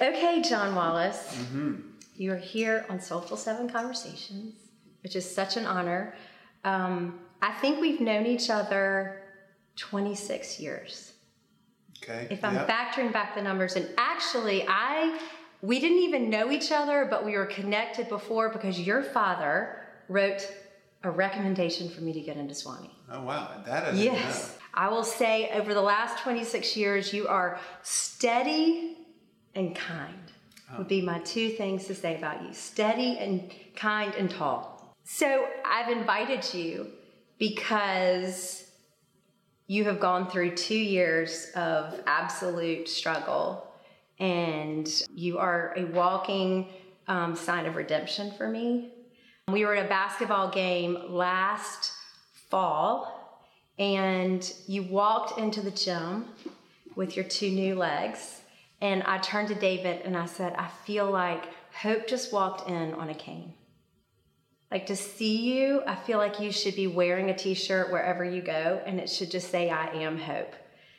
Okay, John Wallace, you are here on Soulful Seven Conversations, which is such an honor. Um, I think we've known each other 26 years. Okay. If I'm Yep. factoring back the numbers, and actually, I we didn't even know each other, but we were connected before because your father wrote a recommendation for me to get into Sewanee. Oh wow, that is Yes. I will say over the last 26 years, you are steady and kind, would be my two things to say about you steady and kind and tall. So I've invited you because you have gone through two years of absolute struggle and you are a walking um, sign of redemption for me. We were at a basketball game last fall and you walked into the gym with your two new legs. And I turned to David and I said, I feel like Hope just walked in on a cane. Like to see you, I feel like you should be wearing a t shirt wherever you go and it should just say, I am Hope.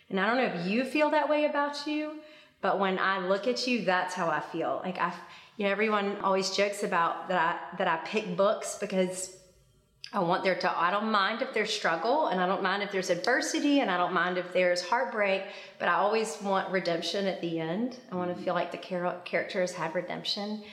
And I don't know if you feel that way about you, but when I look at you, that's how I feel. Like I, you know, everyone always jokes about that I, that I pick books because I want there to, I don't mind if there's struggle and I don't mind if there's adversity and I don't mind if there's heartbreak, but I always want redemption at the end. I want to feel like the char- character has had redemption.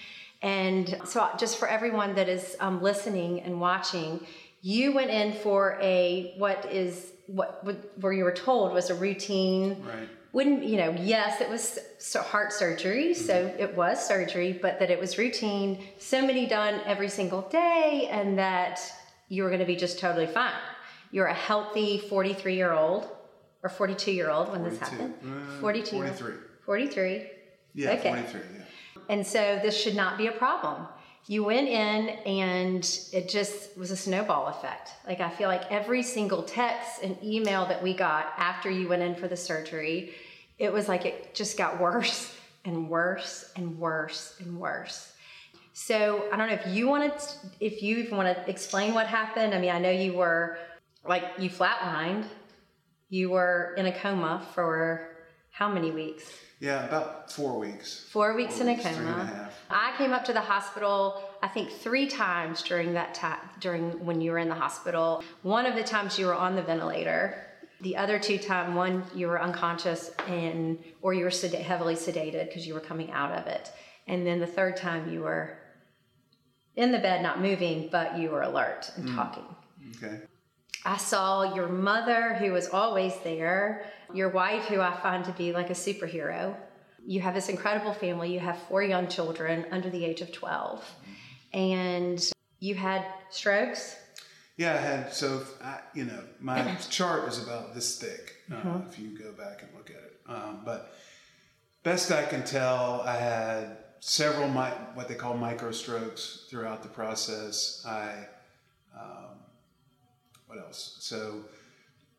And so, just for everyone that is um, listening and watching, you went in for a what is what where you were told was a routine. Right. Wouldn't you know? Yes, it was so heart surgery, so it was surgery, but that it was routine, so many done every single day, and that you were going to be just totally fine. You're a healthy 43 year old or 42 year old when this happened. Uh, 42. 43. 43. Yeah, Okay. 43. Yeah. And so this should not be a problem. You went in and it just was a snowball effect. Like I feel like every single text and email that we got after you went in for the surgery, it was like it just got worse and worse and worse and worse. So I don't know if you want to, if you even want to explain what happened. I mean, I know you were like you flatlined. You were in a coma for how many weeks? Yeah, about four weeks. Four weeks in a weeks, a coma. half. I came up to the hospital, I think three times during that time, during when you were in the hospital. One of the times you were on the ventilator. The other two times, one you were unconscious and or you were sed- heavily sedated because you were coming out of it, and then the third time you were in the bed, not moving, but you were alert and talking. Okay. I saw your mother, who was always there, your wife, who I find to be like a superhero. You have this incredible family. You have four young children under the age of 12. And you had strokes. Yeah, I had so I, you know my chart is about this thick. Uh, if you go back and look at it, um, but best I can tell, I had several what they call micro strokes throughout the process. I um, what else? So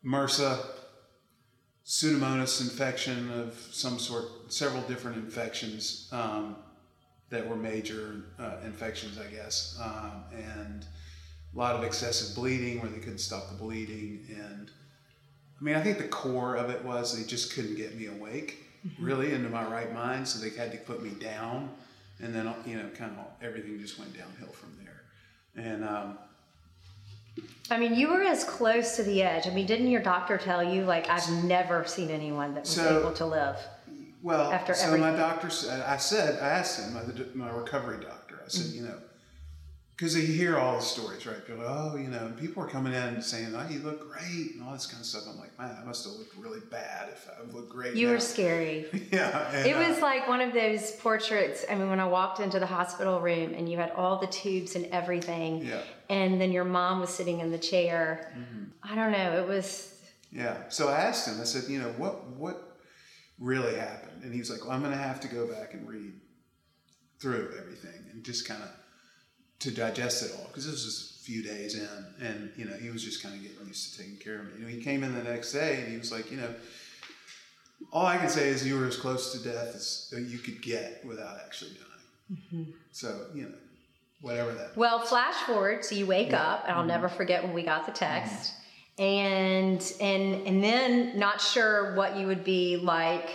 MRSA, Pseudomonas infection of some sort, several different infections um, that were major uh, infections, I guess, um, and a lot of excessive bleeding where they couldn't stop the bleeding. And I mean, I think the core of it was they just couldn't get me awake really into my right mind, so they had to put me down, and then you know, kind of everything just went downhill from there. And um, I mean, you were as close to the edge. I mean, didn't your doctor tell you, like, I've never seen anyone that was So- able to live? Well, After so my doctor said, I said, I asked him, my, my recovery doctor, I said, you know, because you hear all the stories, right? People, oh, you know, people are coming in saying, oh, you look great and all this kind of stuff. I'm like, man, I must have looked really bad if I looked great. You now." were scary. yeah. and, It uh, was like one of those portraits. I mean, when I walked into the hospital room and you had all the tubes and everything, Yeah. and then your mom was sitting in the chair. I don't know. It was Yeah. So I asked him, I said, you know, what what really happened? And he was like, well, I'm going to have to go back and read through everything and just kind of to digest it all because this was a few days in, and you know, he was just kind of getting used to taking care of me. You know, he came in the next day and he was like, you know. All I can say is you were as close to death as you could get without actually dying. Mm-hmm. So, you know, whatever that. well. Flash forward, so you wake up, and I'll mm-hmm. never forget when we got the text, mm-hmm. and and and then not sure what you would be like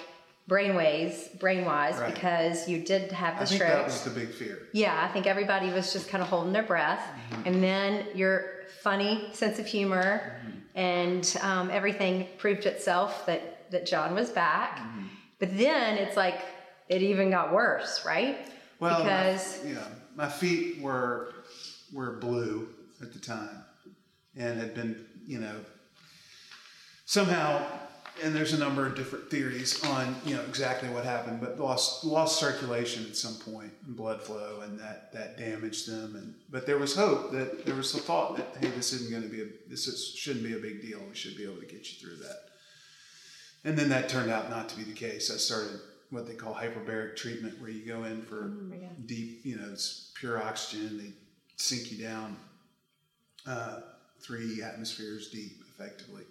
brainwaves, brainwise, Right. because you did have the I think that was the big fear. Yeah, I think everybody was just kind of holding their breath. Mm-hmm. And then your funny sense of humor mm-hmm. and um, everything proved itself that, that John was back. Mm-hmm. But then it's like it even got worse, right? Well, because my, yeah, my feet were were blue at the time, and had been, you know, somehow. And there's a number of different theories on, you know, exactly what happened, but lost lost circulation at some point and blood flow, and that that damaged them. And but there was hope that there was the thought that hey, this isn't going to be a this is, shouldn't be a big deal. We should be able to get you through that. And then that turned out not to be the case. I started what they call hyperbaric treatment, where you go in for deep, you know, it's pure oxygen. They sink you down uh, three atmospheres deep, effectively.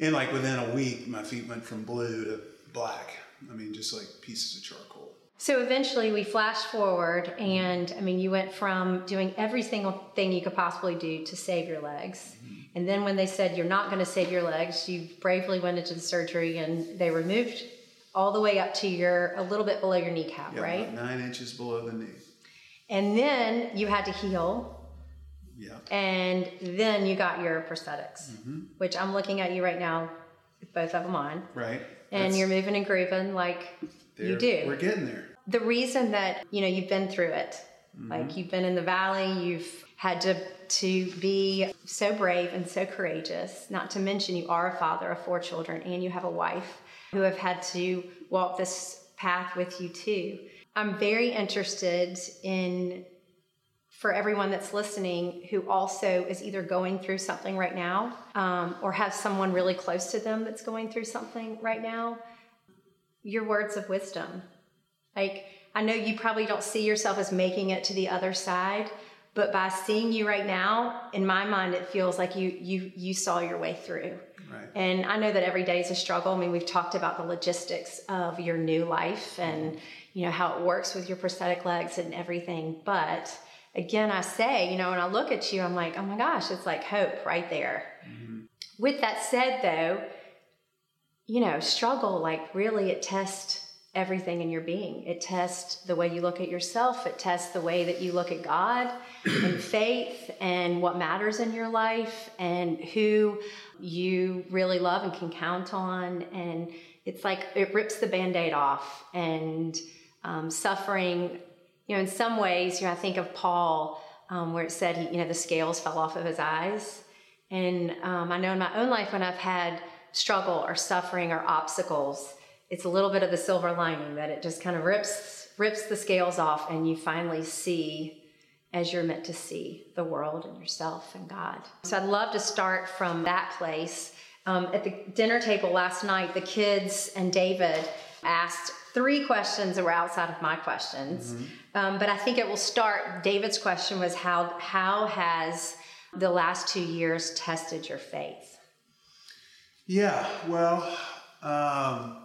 And like within a week, my feet went from blue to black. I mean, just like pieces of charcoal. So eventually we flashed forward, and I mean, you went from doing every single thing you could possibly do to save your legs. Mm-hmm. And then when they said you're not going to save your legs, you bravely went into the surgery and they removed all the way up to your, a little bit below your kneecap, Yeah, right? nine inches below the knee. And then you had to heal, Yeah. and then you got your prosthetics, mm-hmm. which I'm looking at you right now, both of them on. Right. And That's- you're moving and grooving like you do. We're getting there. the reason that you know you've been through it mm-hmm. like you've been in the valley you've had to to be so brave and so courageous not to mention you are a father of four children and you have a wife who have had to walk this path with you too i'm very interested in for everyone that's listening who also is either going through something right now um, or has someone really close to them that's going through something right now your words of wisdom like, I know you probably don't see yourself as making it to the other side, but by seeing you right now, in my mind, it feels like you you you saw your way through. Right. And I know that every day is a struggle. I mean, we've talked about the logistics of your new life and you know how it works with your prosthetic legs and everything. But again, I say, you know, when I look at you, I'm like, oh my gosh, it's like hope right there. With that said, though, you know, struggle like really it tests everything in your being. It tests the way you look at yourself, it tests the way that you look at God and faith and what matters in your life and who you really love and can count on. And it's like it rips the band aid off and um, suffering. You know, in some ways, you know, I think of Paul um, where it said, he, you know, the scales fell off of his eyes. And um, I know in my own life when I've had struggle or suffering or obstacles, it's a little bit of the silver lining that it just kind of rips rips the scales off and you finally see as you're meant to see the world and yourself and God. So I'd love to start from that place. Um, at the dinner table last night, the kids and David asked three questions that were outside of my questions. Um, but I think it will start. David's question was how how has the last two years tested your faith? Yeah, well, um,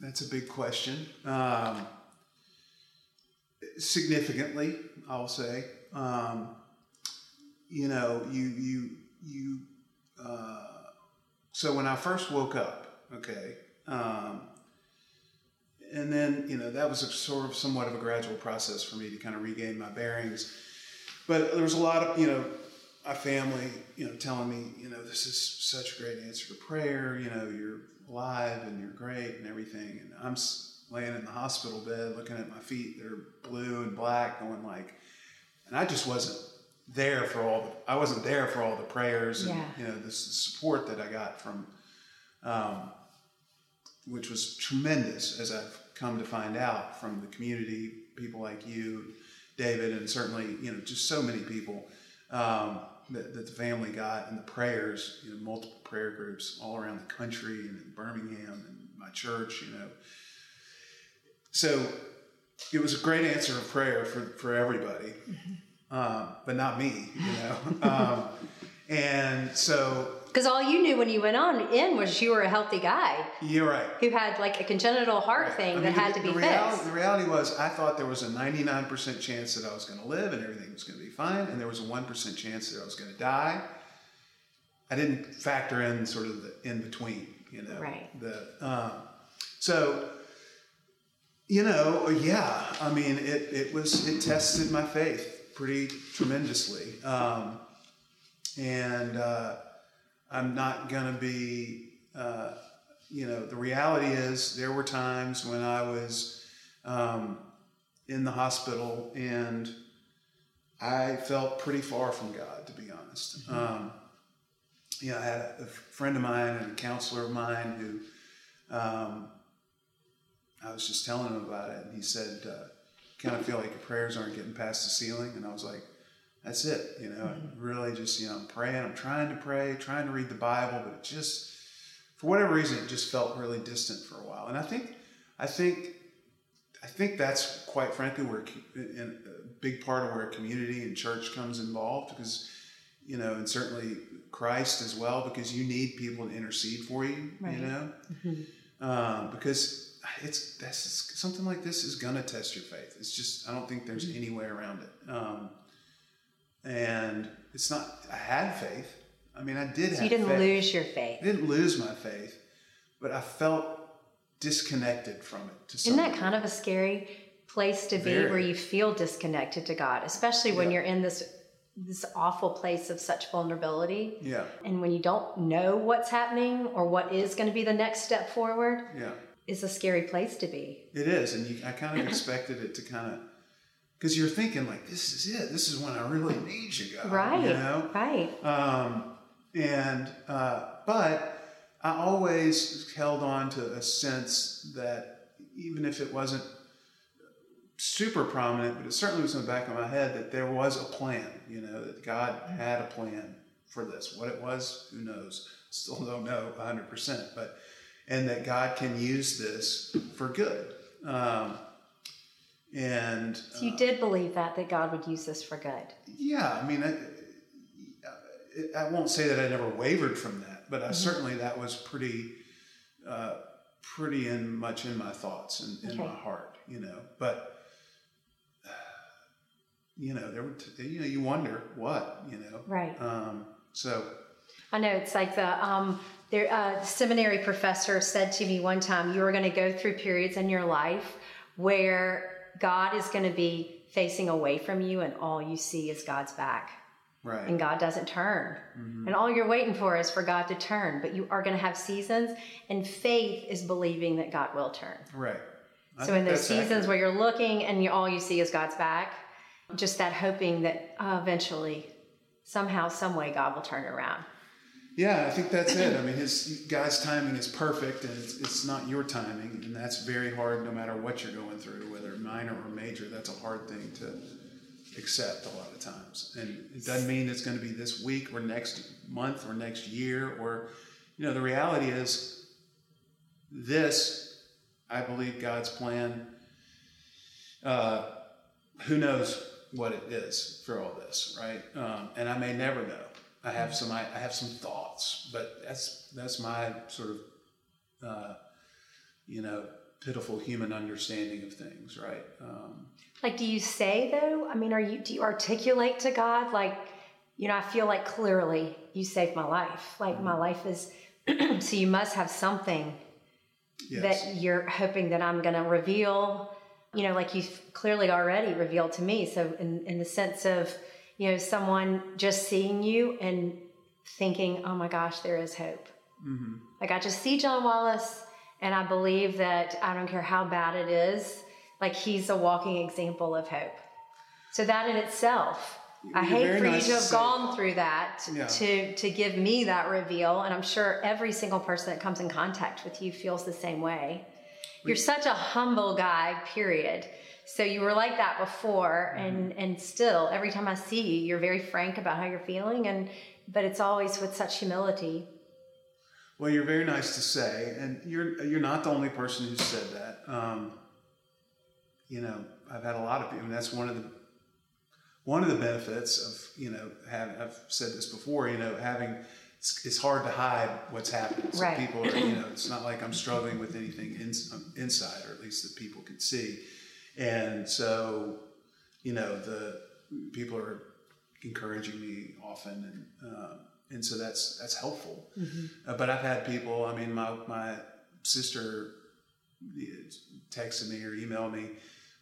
that's a big question. Um, significantly, I'll say. Um, you know, you you you. Uh, so when I first woke up, okay, um, and then you know that was a sort of somewhat of a gradual process for me to kind of regain my bearings. But there was a lot of you know my family, you know, telling me, you know, this is such a great answer to prayer. You know, you're alive and you're great and everything. And I'm laying in the hospital bed, looking at my feet They're blue and black, going like, and I just wasn't there for all. The, I wasn't there for all the prayers and Yeah. you know the support that I got from, um, which was tremendous as I've come to find out from the community, people like you, David, and certainly you know just so many people um, that, that the family got and the prayers, you know, multiple prayer groups all around the country and in Birmingham and my church, you know. So it was a great answer of prayer for, for everybody, um, but not me, you know. um, and so Because all you knew when you went on in was you were a healthy guy you're right. who had like a congenital heart Right. thing I that mean, had the, to be the reality, fixed. The reality was, I thought there was a 99% chance that I was going to live and everything was going to be fine, and there was a 1% chance that I was going to die. I didn't factor in sort of the in between, you know. Right. The um, so You know, yeah. I mean, it, it was it tested my faith pretty tremendously, um, and uh, I'm not gonna be. Uh, you know, the reality is there were times when I was um, in the hospital and I felt pretty far from God, to be honest. Mm-hmm. Um, you know, I had a, friend of mine and a counselor of mine who um, I was just telling him about it, and he said, uh, "Kind of feel like your prayers aren't getting past the ceiling." And I was like, "That's it." You know, mm-hmm. really just you know, I'm praying, I'm trying to pray, trying to read the Bible, but it just, for whatever reason, it just felt really distant for a while. And I think, I think, I think that's quite frankly where a big part of where community and church comes involved because, you know, and certainly Christ as well because you need people to intercede for you. Right. You know, mm-hmm. um, because it's that's something like this is gonna test your faith. It's just I don't think there's mm-hmm. any way around it. Um, and it's not. I had faith. I mean, I did. So you didn't faith. lose your faith. I didn't lose my faith, but I felt disconnected from it. To Isn't that kind of a scary place to be, where you feel disconnected to God, especially when yeah. you're in this this awful place of such vulnerability. Yeah. And when you don't know what's happening or what is going to be the next step forward. Yeah is a scary place to be. It is, and you, I kind of expected it to kind of because you're thinking like, this is it. This is when I really need you, God. Right. You know. Right. Um, and uh, but I always held on to a sense that even if it wasn't super prominent, but it certainly was in the back of my head that there was a plan. You know that God had a plan for this. What it was, who knows? Still don't know 100. percent But and that God can use this for good. Um, and so you uh, did believe that that God would use this for good. Yeah, I mean, I, I won't say that I never wavered from that, but I, mm-hmm. certainly that was pretty, uh, pretty in much in my thoughts and in okay. my heart, you know. But you know, there would you know you wonder what you know, right? Um, so I know it's like the um, there, uh, seminary professor said to me one time, you are going to go through periods in your life where God is going to be facing away from you and all you see is God's back. Right. And God doesn't turn. Mm-hmm. And all you're waiting for is for God to turn. But you are going to have seasons, and faith is believing that God will turn. Right. I so in those seasons accurate. where you're looking and you, all you see is God's back, just that hoping that uh, eventually, somehow, some way, God will turn around. Yeah, I think that's it. I mean, his God's timing is perfect, and it's, it's not your timing, and that's very hard. No matter what you're going through, whether minor or major, that's a hard thing to accept a lot of times. And it doesn't mean it's going to be this week or next month or next year, or you know, the reality is this. I believe God's plan. Uh, who knows what it is for all this, right? Um, and I may never know. I have some I, I have some thoughts, but that's that's my sort of uh, you know pitiful human understanding of things, right? Um, like, do you say though? I mean, are you do you articulate to God like, you know, I feel like clearly you saved my life. Like mm-hmm. my life is, so you must have something yes. that you're hoping that I'm going to reveal. You know, like you've clearly already revealed to me. So in in the sense of you know, someone just seeing you and thinking, oh my gosh, there is hope. Mm-hmm. Like I just see John Wallace and I believe that I don't care how bad it is, like he's a walking example of hope. So that in itself, You're I hate for nice you to have gone through that yeah. to to give me that reveal, and I'm sure every single person that comes in contact with you feels the same way. You're such a humble guy, period. So you were like that before, mm-hmm. and and still, every time I see you, you're very frank about how you're feeling, and but it's always with such humility. Well, you're very nice to say, and you're you're not the only person who said that. Um, you know, I've had a lot of people, and that's one of the one of the benefits of you know having I've said this before. You know, having it's, it's hard to hide what's happening. So right. people are you know, it's not like I'm struggling with anything in, inside, or at least that people can see. And so, you know, the people are encouraging me often, and uh, and so that's that's helpful. Mm-hmm. Uh, but I've had people. I mean, my my sister texted me or emailed me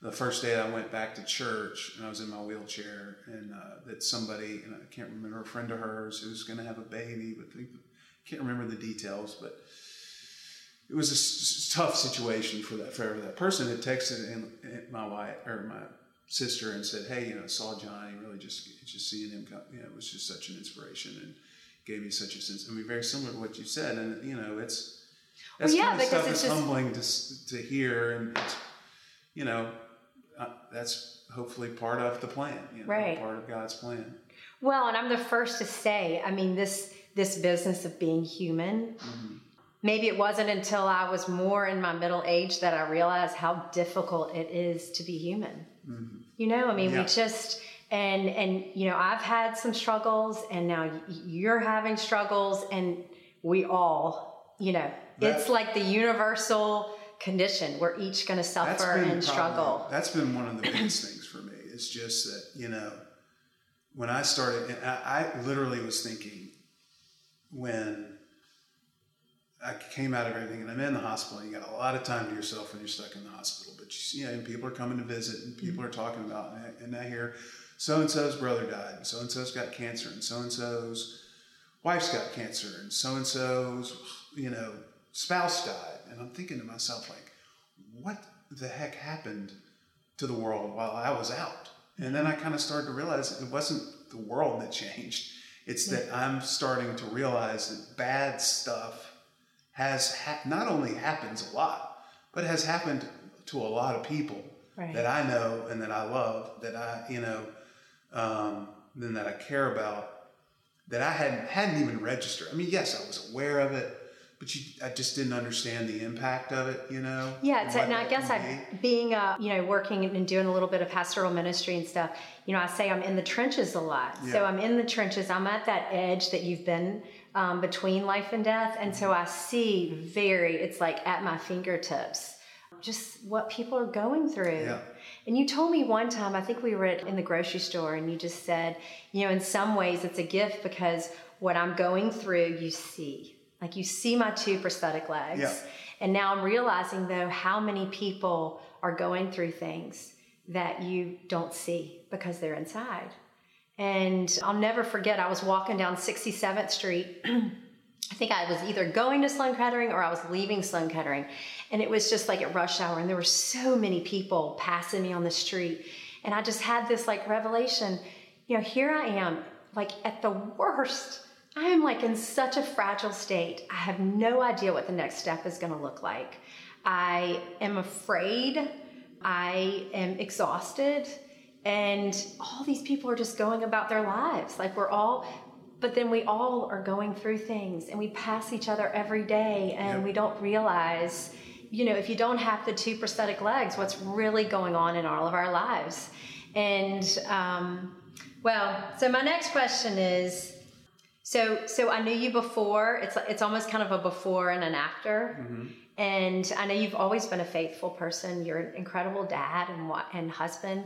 the first day I went back to church and I was in my wheelchair and uh, that somebody and I can't remember a friend of hers who was going to have a baby, but I can't remember the details, but it was a tough situation for that for that person. Had texted my wife or my sister and said, "Hey, you know, saw Johnny. Really, just just seeing him come, you know, it was just such an inspiration and gave me such a sense. I mean, very similar to what you said, and you know, it's that's well, yeah, kind of stuff it's just... humbling to to hear, and it's, you know, uh, that's hopefully part of the plan, you know, right? Part of God's plan. Well, and I'm the first to say, I mean, this this business of being human. Mm-hmm. Maybe it wasn't until I was more in my middle age that I realized how difficult it is to be human. Mm-hmm. You know, I mean, yeah. we just and and you know, I've had some struggles, and now you're having struggles, and we all, you know, that, it's like the universal condition. We're each going to suffer and struggle. That's been one of the biggest things for me. It's just that you know, when I started, and I, I literally was thinking when I came out of everything, and I'm in the hospital. you got a lot of time to yourself when you're stuck in the hospital. But you, know, and people are coming to visit, and people mm-hmm. are talking about, and I, and I hear so and so's brother died, and so and so's got cancer, and so and so's wife's got cancer, and so and so's you know spouse died, and I'm thinking to myself like, what the heck happened to the world while I was out? And then I kind of started to realize it wasn't the world that changed. It's that I'm starting to realize that bad stuff has ha- not only happens a lot, but has happened to a lot of people right. that I know and that I love, that I, you know, um, then that I care about, that I hadn't hadn't even registered. I mean, yes, I was aware of it, but you, I just didn't understand the impact of it, you know. Yeah, and, and I guess I, being, uh, you know, working and doing a little bit of pastoral ministry and stuff. You know, I say I'm in the trenches a lot. Yeah. So I'm in the trenches. I'm at that edge that you've been um, between life and death, and so I see very. It's like at my fingertips, just what people are going through. Yeah. And you told me one time, I think we were at, in the grocery store, and you just said, you know, in some ways it's a gift because what I'm going through, you see like you see my two prosthetic legs. Yeah. And now I'm realizing though how many people are going through things that you don't see because they're inside. And I'll never forget, I was walking down 67th Street. I think I was either going to Sloan Kettering or I was leaving Sloan Kettering. And it was just like at rush hour, and there were so many people passing me on the street. And I just had this like revelation you know, here I am, like at the worst I am like in such a fragile state. I have no idea what the next step is going to look like. I am afraid. I am exhausted. And all these people are just going about their lives. Like we're all, but then we all are going through things and we pass each other every day and yep. we don't realize, you know, if you don't have the two prosthetic legs, what's really going on in all of our lives. And, um, well, so my next question is, so, so I knew you before. It's it's almost kind of a before and an after. Mm-hmm. And I know you've always been a faithful person. You're an incredible dad and and husband.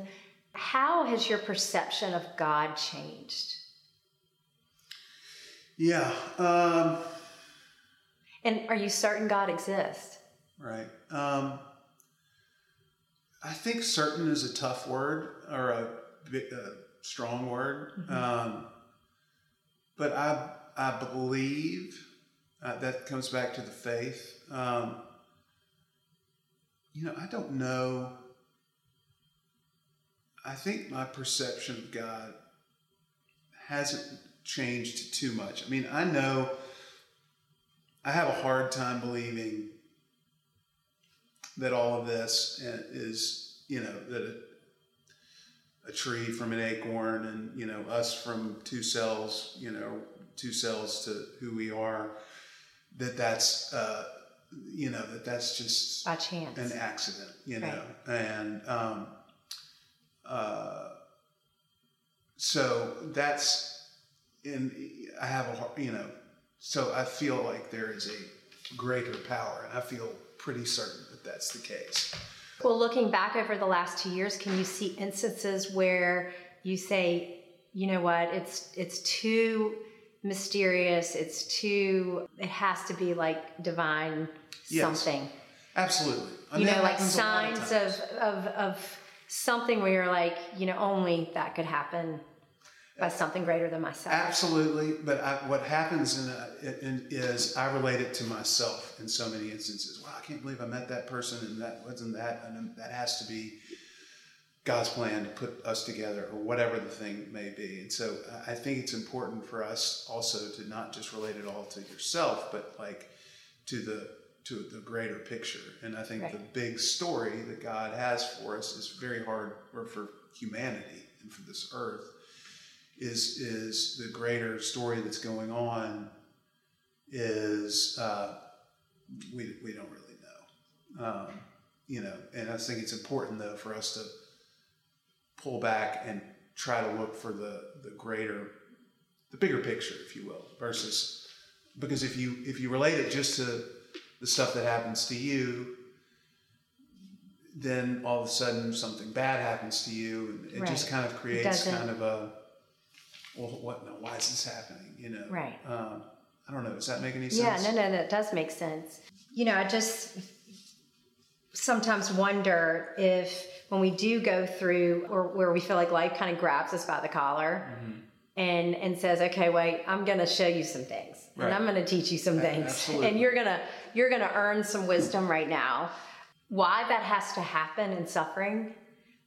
How has your perception of God changed? Yeah. Um, and are you certain God exists? Right. Um, I think certain is a tough word or a, a strong word. Mm-hmm. Um, but I, I believe uh, that comes back to the faith. Um, you know, I don't know. I think my perception of God hasn't changed too much. I mean, I know I have a hard time believing that all of this is, you know, that a tree from an acorn and you know us from two cells you know two cells to who we are that that's uh, you know that that's just by chance an accident you know right. and um, uh, so that's and i have a you know so i feel like there is a greater power and i feel pretty certain that that's the case well, looking back over the last two years, can you see instances where you say, you know what, it's it's too mysterious, it's too, it has to be like divine yes. something. Absolutely. And you know, like signs of, of of something where you're like, you know, only that could happen by something greater than myself. Absolutely, but I, what happens in, a, in is I relate it to myself in so many instances. Wow, I can't believe I met that person, and that wasn't that, and that has to be God's plan to put us together, or whatever the thing may be. And so I I think it's important for us also to not just relate it all to yourself, but like to the to the greater picture. And I think Right. the big story that God has for us is very hard, or for humanity and for this earth is is the greater story that's going on is uh, we, we don't really know um, you know and I think it's important though for us to pull back and try to look for the the greater the bigger picture if you will versus because if you if you relate it just to the stuff that happens to you then all of a sudden something bad happens to you and it just kind of creates kind of a well what no why is this happening you know Right. um, i don't know does that make any sense? Yeah, no, no, that does make sense. You know, I just sometimes wonder if when we do go through or where we feel like life kind of grabs us by the collar Mm-hmm. and and says, "Okay, wait, I'm going to show you some things. Right. And I'm going to teach you some things. absolutely. And you're going to you're going to earn some wisdom right now." Why that has to happen in suffering?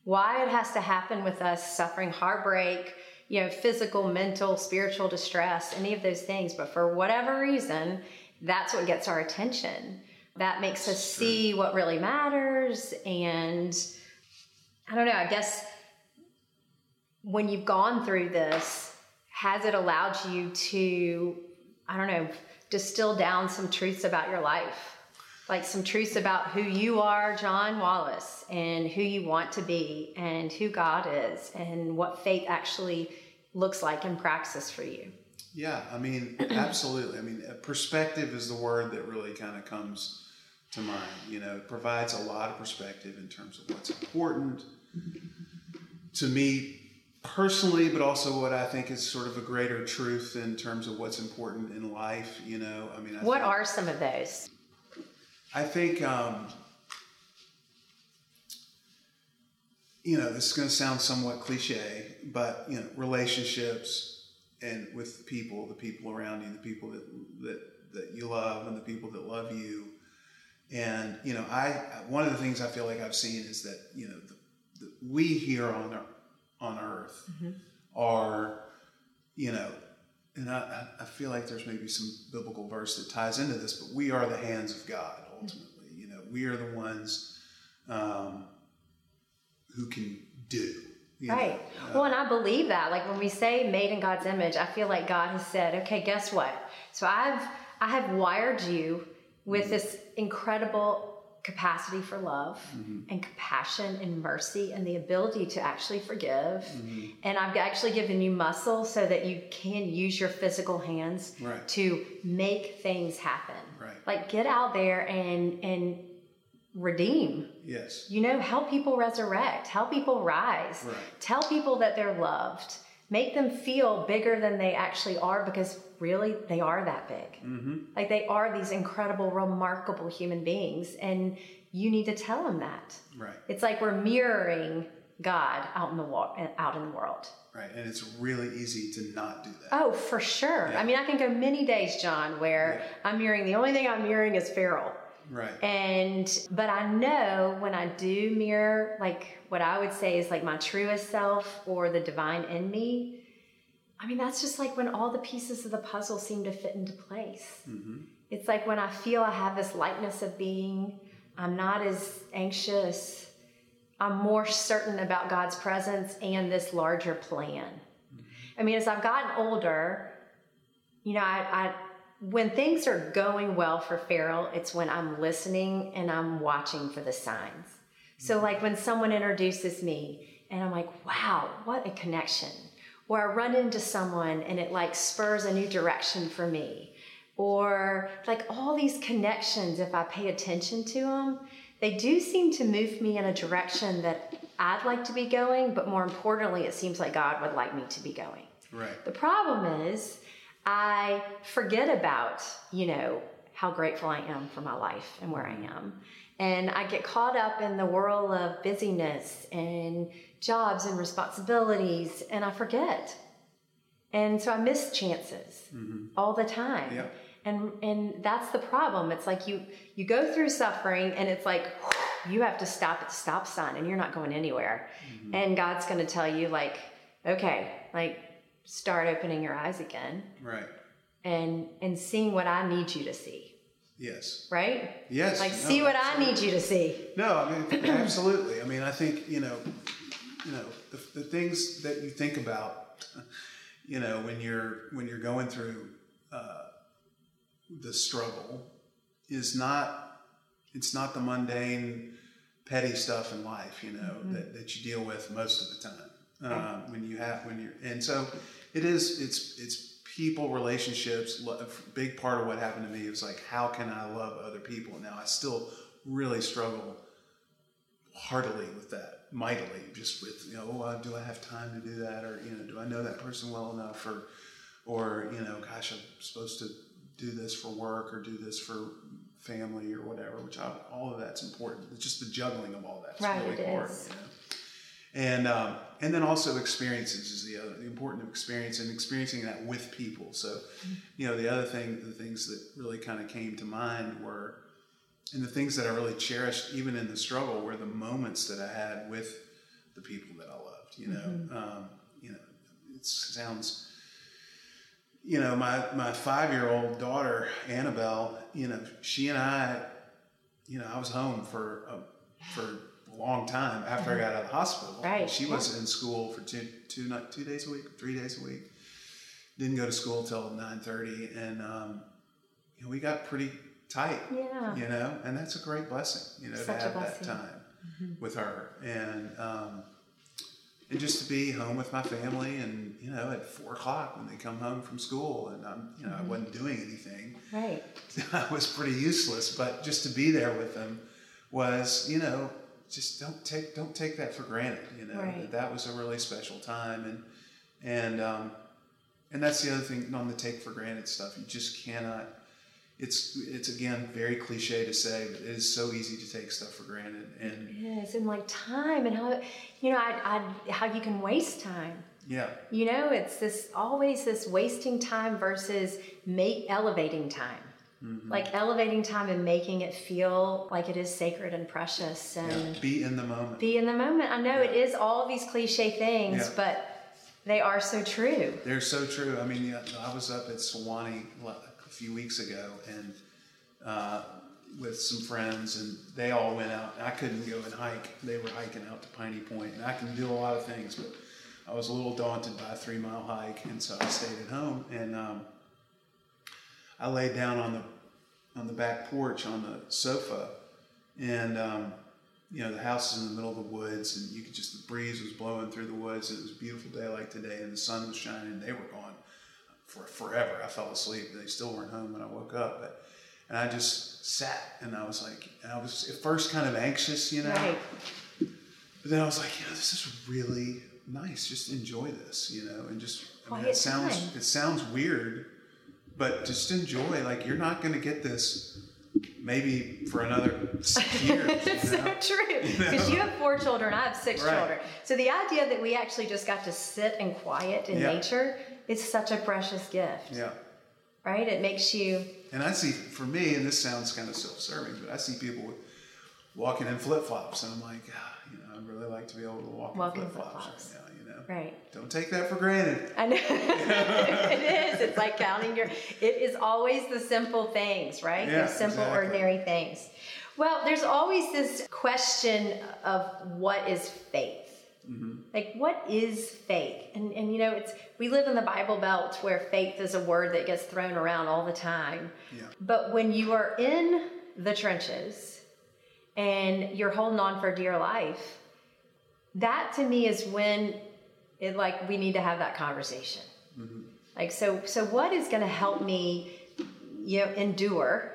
Why it has to happen with us suffering heartbreak, you know, physical, mental, spiritual distress, any of those things. But for whatever reason, that's what gets our attention. That makes us see what really matters. And I don't know, I guess when you've gone through this, has it allowed you to, I don't know, distill down some truths about your life? Like some truths about who you are, John Wallace, and who you want to be, and who God is, and what faith actually looks like in praxis for you. Yeah, I mean, absolutely. I mean, perspective is the word that really kind of comes to mind. You know, it provides a lot of perspective in terms of what's important to me personally, but also what I think is sort of a greater truth in terms of what's important in life. You know, I mean, I What think, are some of those? I think, um, you know, this is going to sound somewhat cliche, but you know, relationships and with people, the people around you, the people that that that you love, and the people that love you. And you know, I one of the things I feel like I've seen is that you know, the, the, we here on our, on Earth mm-hmm. are, you know, and I, I feel like there's maybe some biblical verse that ties into this, but we are the hands of God mm-hmm. ultimately. You know, we are the ones um, who can do. you know. Right. Well, and I believe that. Like when we say made in God's image, I feel like God has said, okay, guess what? So I've I have wired you with mm-hmm. this incredible capacity for love mm-hmm. and compassion and mercy and the ability to actually forgive. Mm-hmm. And I've actually given you muscle so that you can use your physical hands Right. to make things happen. Right. Like get out there and and redeem Yes. you know, help people resurrect, help people rise, Right. tell people that they're loved, make them feel bigger than they actually are because really they are that big. Mm-hmm. Like they are these incredible, remarkable human beings, and you need to tell them that. Right. It's like we're mirroring God out in the wa- out in the world. Right. And it's really easy to not do that. Oh, for sure. Yeah. I mean, I can go many days, John, where I'm mirroring. The only thing I'm mirroring is Farrell. Right. And but I know when I do mirror like what I would say is like my truest self or the divine in me, I mean that's just like when all the pieces of the puzzle seem to fit into place. Mm-hmm. It's like when I feel I have this lightness of being, I'm not as anxious. I'm more certain about God's presence and this larger plan. Mm-hmm. I mean, as I've gotten older, you know, I, I when things are going well for Farrell, it's when I'm listening and I'm watching for the signs. So, mm-hmm. like when someone introduces me and I'm like, wow, what a connection. Or I run into someone and it like spurs a new direction for me. Or like all these connections, if I pay attention to them, they do seem to move me in a direction that I'd like to be going, but more importantly, it seems like God would like me to be going. Right. The problem is, I forget about, you know, how grateful I am for my life and where I am. And I get caught up in the whirl of busyness and jobs and responsibilities, and I forget. And so I miss chances mm-hmm. all the time. Yeah. And and that's the problem. It's like you you go through suffering and it's like you have to stop at the stop sign and you're not going anywhere. Mm-hmm. And God's going to tell you like, okay, like start opening your eyes again. Right. And and seeing what I need you to see. Yes. Right? Yes. Like no, see what absolutely. I need you to see. No, I mean absolutely. I mean, I think, you know, you know, the, the things that you think about, you know, when you're when you're going through uh, the struggle is not it's not the mundane petty stuff in life, you know, mm-hmm. that, that you deal with most of the time. Um, when you have when you're and so it is it's it's people relationships a big part of what happened to me was like how can i love other people? Now i still really struggle heartily with that mightily just with you know oh, do i have time to do that? Or you know do i know that person well enough? Or or you know gosh i'm supposed to do this for work or do this for family or whatever which I, all of that's important. It's just the juggling of all that's right, really important you know? And um, and then also experiences is the other the important experience and experiencing that with people so you know the other thing the things that really kind of came to mind were and the things that i really cherished even in the struggle were the moments that i had with the people that i loved you know mm-hmm. um, you know it sounds you know my my five year old daughter annabelle you know she and i you know i was home for a, for long time after mm-hmm. I got out of the hospital. Right. She was in school for two, two, not two days a week, three days a week. Didn't go to school till nine thirty, and um, you know, we got pretty tight. Yeah. You know, and that's a great blessing. You know, Such to have that time mm-hmm. with her, and um, and just to be home with my family, and you know, at four o'clock when they come home from school, and I'm, you know, mm-hmm. I wasn't doing anything. Right. I was pretty useless, but just to be there with them was, you know, just don't take don't take that for granted. You know right. that, that was a really special time, and and um, and that's the other thing on the take for granted stuff. You just cannot. It's it's again very cliche to say, but it is so easy to take stuff for granted. And yes, and like time and how you know I, I how you can waste time. Yeah. You know, it's this always this wasting time versus make elevating time. Mm-hmm. Like elevating time and making it feel like it is sacred and precious and yeah. be in the moment. Be in the moment. I know yeah. it is all these cliche things, yeah. but they are so true. They're so true. I mean, I was up at Sewanee a few weeks ago and uh, with some friends, and they all went out. I couldn't go and hike. They were hiking out to Piney Point, and I can do a lot of things, but I was a little daunted by a three mile hike, and so I stayed at home and. Um, I laid down on the on the back porch on the sofa, and um, you know the house is in the middle of the woods, and you could just the breeze was blowing through the woods. It was a beautiful day like today, and the sun was shining. And They were gone for forever. I fell asleep. and They still weren't home when I woke up, but and I just sat and I was like, and I was at first kind of anxious, you know. Right. But then I was like, you know, this is really nice. Just enjoy this, you know, and just I mean, it sounds time. it sounds weird but just enjoy. Like you're not going to get this maybe for another years. it's so true because you, know? you, have four children, I have six right. children. So the idea that we actually just got to sit and quiet in yeah. nature is such a precious gift. Yeah. Right. It makes you. And I see for me, and this sounds kind of self-serving, but I see people with, walking in flip flops, and I'm like, ah, you know, I'd really like to be able to walk, walk in flip flops. Right. Don't take that for granted. I know. it is. It's like counting your. It is always the simple things, right? Yeah, the simple, exactly. ordinary things. Well, there's always this question of what is faith. Mm-hmm. Like, what is faith? And and you know, it's we live in the Bible Belt where faith is a word that gets thrown around all the time. Yeah. But when you are in the trenches and you're holding on for dear life, that to me is when it like we need to have that conversation. Mm-hmm. Like so so what is going to help me you know endure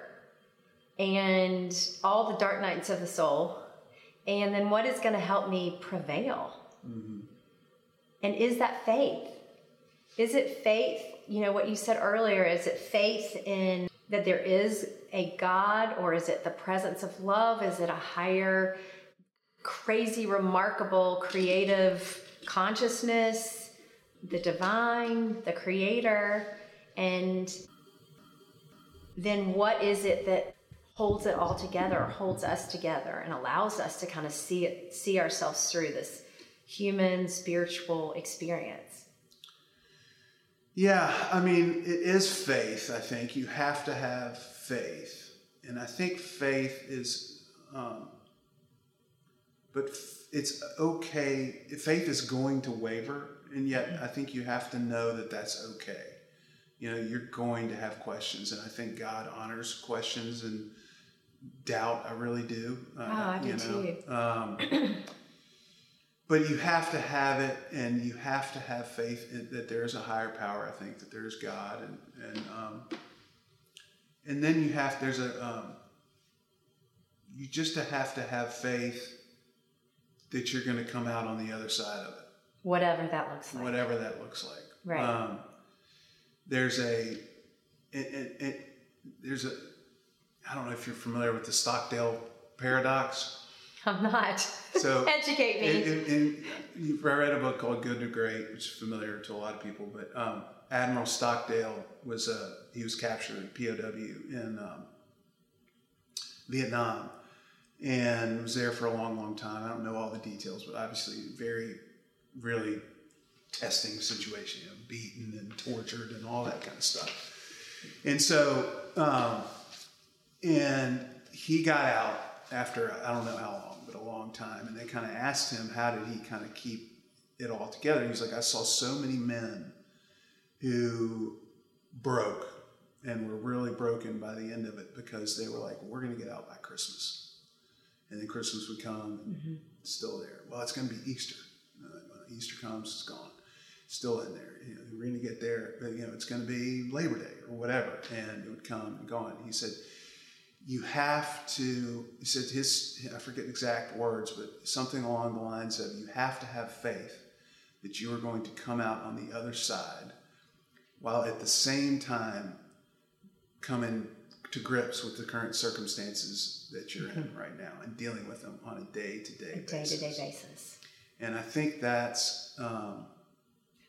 and all the dark nights of the soul and then what is going to help me prevail? Mm-hmm. And is that faith? Is it faith, you know what you said earlier, is it faith in that there is a God, or is it the presence of love? Is it a higher, crazy, remarkable, creative consciousness, the divine, the creator? And then what is it that holds it all together, holds us together, and allows us to kind of see it, see ourselves through this human spiritual experience? Yeah, I mean, it is faith. I think you have to have faith, and I think faith is, um, but it's okay. Faith is going to waver, and yet I think you have to know that that's okay. You know, you're going to have questions, and I think God honors questions and doubt. I really do. Uh, Oh, I do you know? too. Um, but you have to have it, and you have to have faith in, that there is a higher power. I think that there is God, and and um, and then you have there's a um, you just have to have faith that you're going to come out on the other side of it, Whatever that looks like. whatever that looks like. Right. Um, there's a it, it, it, there's a I don't know if you're familiar with the Stockdale paradox. I'm not. So Educate me. And, and, and you've read a book called Good to Great, which is familiar to a lot of people. But um, Admiral Stockdale was uh, he was captured POW in um, Vietnam and was there for a long, long time. I don't know all the details, but obviously very, really testing situation. You know, beaten and tortured and all that kind of stuff. And so, um, and he got out after I don't know how long, but a long time. And they kind of asked him, how did he kind of keep it all together? He's like, I saw so many men who broke and were really broken by the end of it because they were like, we're going to get out by Christmas. And then Christmas would come and it's still there. Well, it's going to be Easter. Uh, when Easter comes, it's gone. Still in there. You know, we're going to get there, but you know, it's going to be Labor Day or whatever. And it would come and gone. He said, you have to, he said his, I forget exact words, but something along the lines of you have to have faith that you are going to come out on the other side while at the same time coming to grips with the current circumstances that you're in right now and dealing with them on a day to day Day to day basis. And I think that's, um,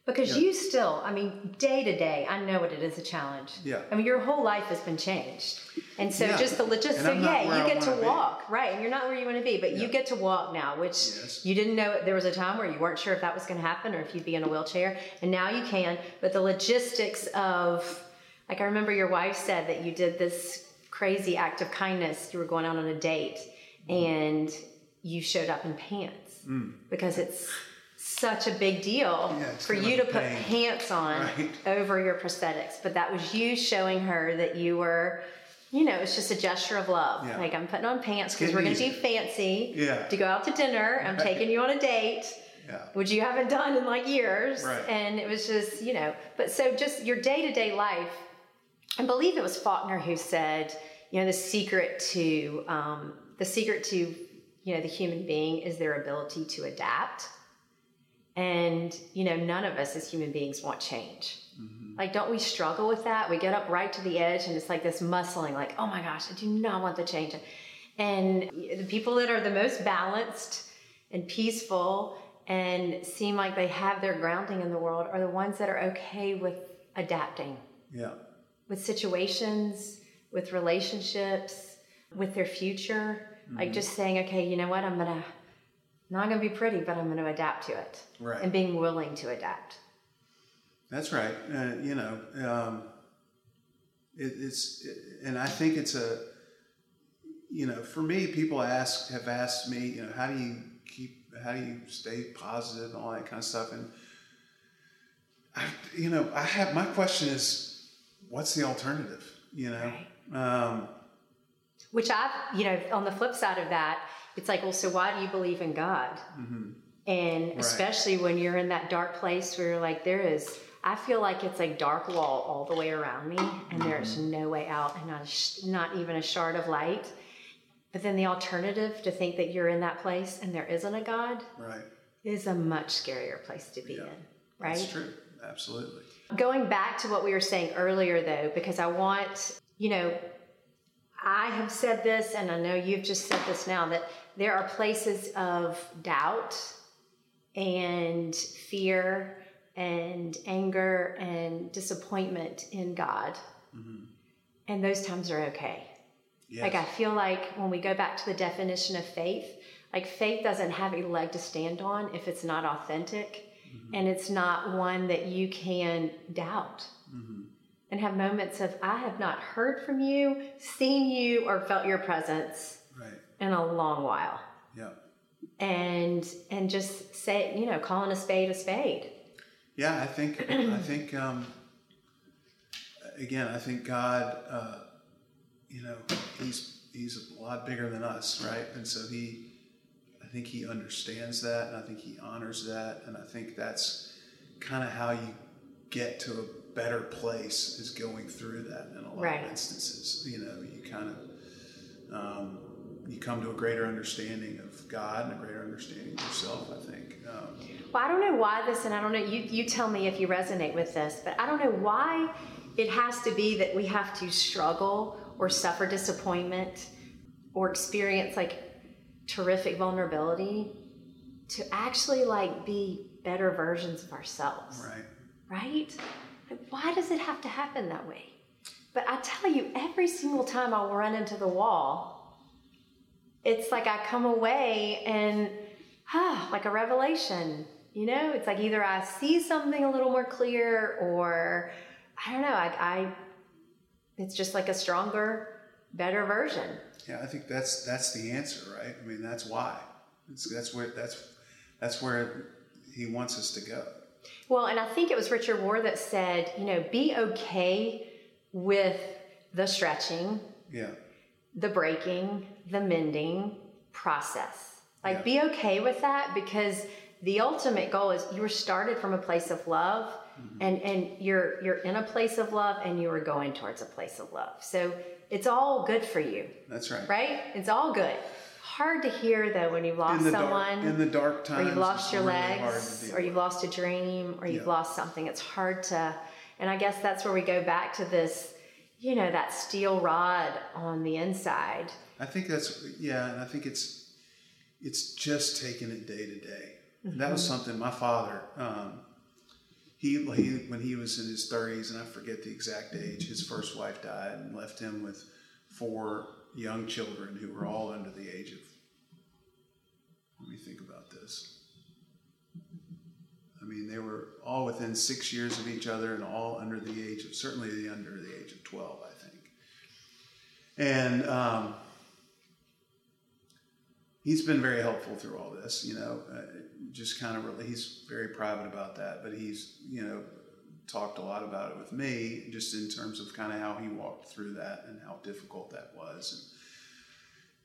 Because Yeah. you still, I mean, day to day, I know what it is a challenge. Yeah. I mean, your whole life has been changed. And so Yeah. just the just so yeah, you get to wanna be. walk. Right. And you're not where you want to be, but you get to walk now, which Yes. you didn't know there was a time where you weren't sure if that was going to happen or if you'd be in a wheelchair. And now you can. But the logistics of like I remember your wife said that you did this crazy act of kindness. You were going out on a date and you showed up in pants because it's such a big deal Mm. Yeah, for you to put pain. pants on Right. over your prosthetics. But that was you showing her that you were, you know, it's just a gesture of love. Yeah. Like I'm putting on pants because we're going to do fancy Yeah. to go out to dinner. I'm taking you on a date, yeah. which you haven't done in like years. Right. And it was just, you know, but so just your day to day life. I believe it was Faulkner who said, you know, the secret to um, the secret to you know the human being is their ability to adapt. And you know, none of us as human beings want change. Like, don't we struggle with that? We get up right to the edge, and it's like this muscling, like, oh my gosh, I do not want the change. And the people that are the most balanced and peaceful and seem like they have their grounding in the world are the ones that are okay with adapting Yeah. With situations, with relationships, with their future. Like just saying, okay, you know what, I'm gonna not gonna be pretty, but I'm gonna adapt to it. Right. And being willing to adapt. That's right. Uh, you know, um, it, it's, it, and I think it's a, you know, for me, people ask, have asked me, you know, how do you keep, how do you stay positive and all that kind of stuff. And, I, you know, I have, my question is, what's the alternative? You know, um, Which I've, you know, on the flip side of that, it's like, well, so why do you believe in God? And especially when you're in that dark place where you're like, there is, I feel like it's a dark wall all the way around me, and there's no way out, and not, a sh- not even a shard of light. But then the alternative to think that you're in that place and there isn't a God right. is a much scarier place to be in, right? That's true. Absolutely. Going back to what we were saying earlier, though, because I want you know, I have said this, and I know you've just said this now, that there are places of doubt and fear and anger and disappointment in God. Mm-hmm. And those times are okay. Yes. Like, I feel like when we go back to the definition of faith, like faith doesn't have a leg to stand on if it's not authentic mm-hmm. and it's not one that you can doubt. Mm-hmm. And have moments of, I have not heard from you, seen you, or felt your presence right. in a long while. Yeah. And and just say, you know, calling a spade a spade. Yeah, I think I think um, again, I think God, uh, you know, he's he's a lot bigger than us, right? And so he, think he understands that, and I think he honors that, and I think that's kind of how you get to a better place is going through that in a lot right. of instances. You know, you kind of um, you come to a greater understanding of God and a greater understanding of yourself. I think. Um, well, I don't know why this, and I don't know. You you tell me if you resonate with this, but I don't know why it has to be that we have to struggle or suffer disappointment or experience like terrific vulnerability to actually like be better versions of ourselves. Right. Right? Why does it have to happen that way? But I tell you, every single time I'll run into the wall, it's like I come away and, ah, like a revelation. You know, it's like either I see something a little more clear or I don't know. I, I it's just like a stronger, better version. Yeah, I think that's that's the answer, right? I mean, that's why. It's, that's where that's that's where he wants us to go. Well, and I think it was Richard Rohr that said, you know, be okay with the stretching, yeah, the breaking, the mending process. Like, yeah. be okay with that because the ultimate goal is you were started from a place of love mm-hmm. and and you're you're in a place of love and you are going towards a place of love so it's all good for you that's right right it's all good hard to hear though when you've lost someone dark, in the dark times or you've lost your really legs or you've lost a dream or you've yeah. lost something it's hard to and i guess that's where we go back to this you know that steel rod on the inside i think that's yeah and i think it's it's just taking it day to day mm-hmm. that was mm-hmm. something my father um, he, he when he was in his 30s, and I forget the exact age, his first wife died and left him with four young children who were all under the age of. Let me think about this. I mean, they were all within six years of each other and all under the age of, certainly the under the age of 12, I think. And um, he's been very helpful through all this, you know. Uh, just kind of really, he's very private about that, but he's, you know, talked a lot about it with me just in terms of kind of how he walked through that and how difficult that was. And,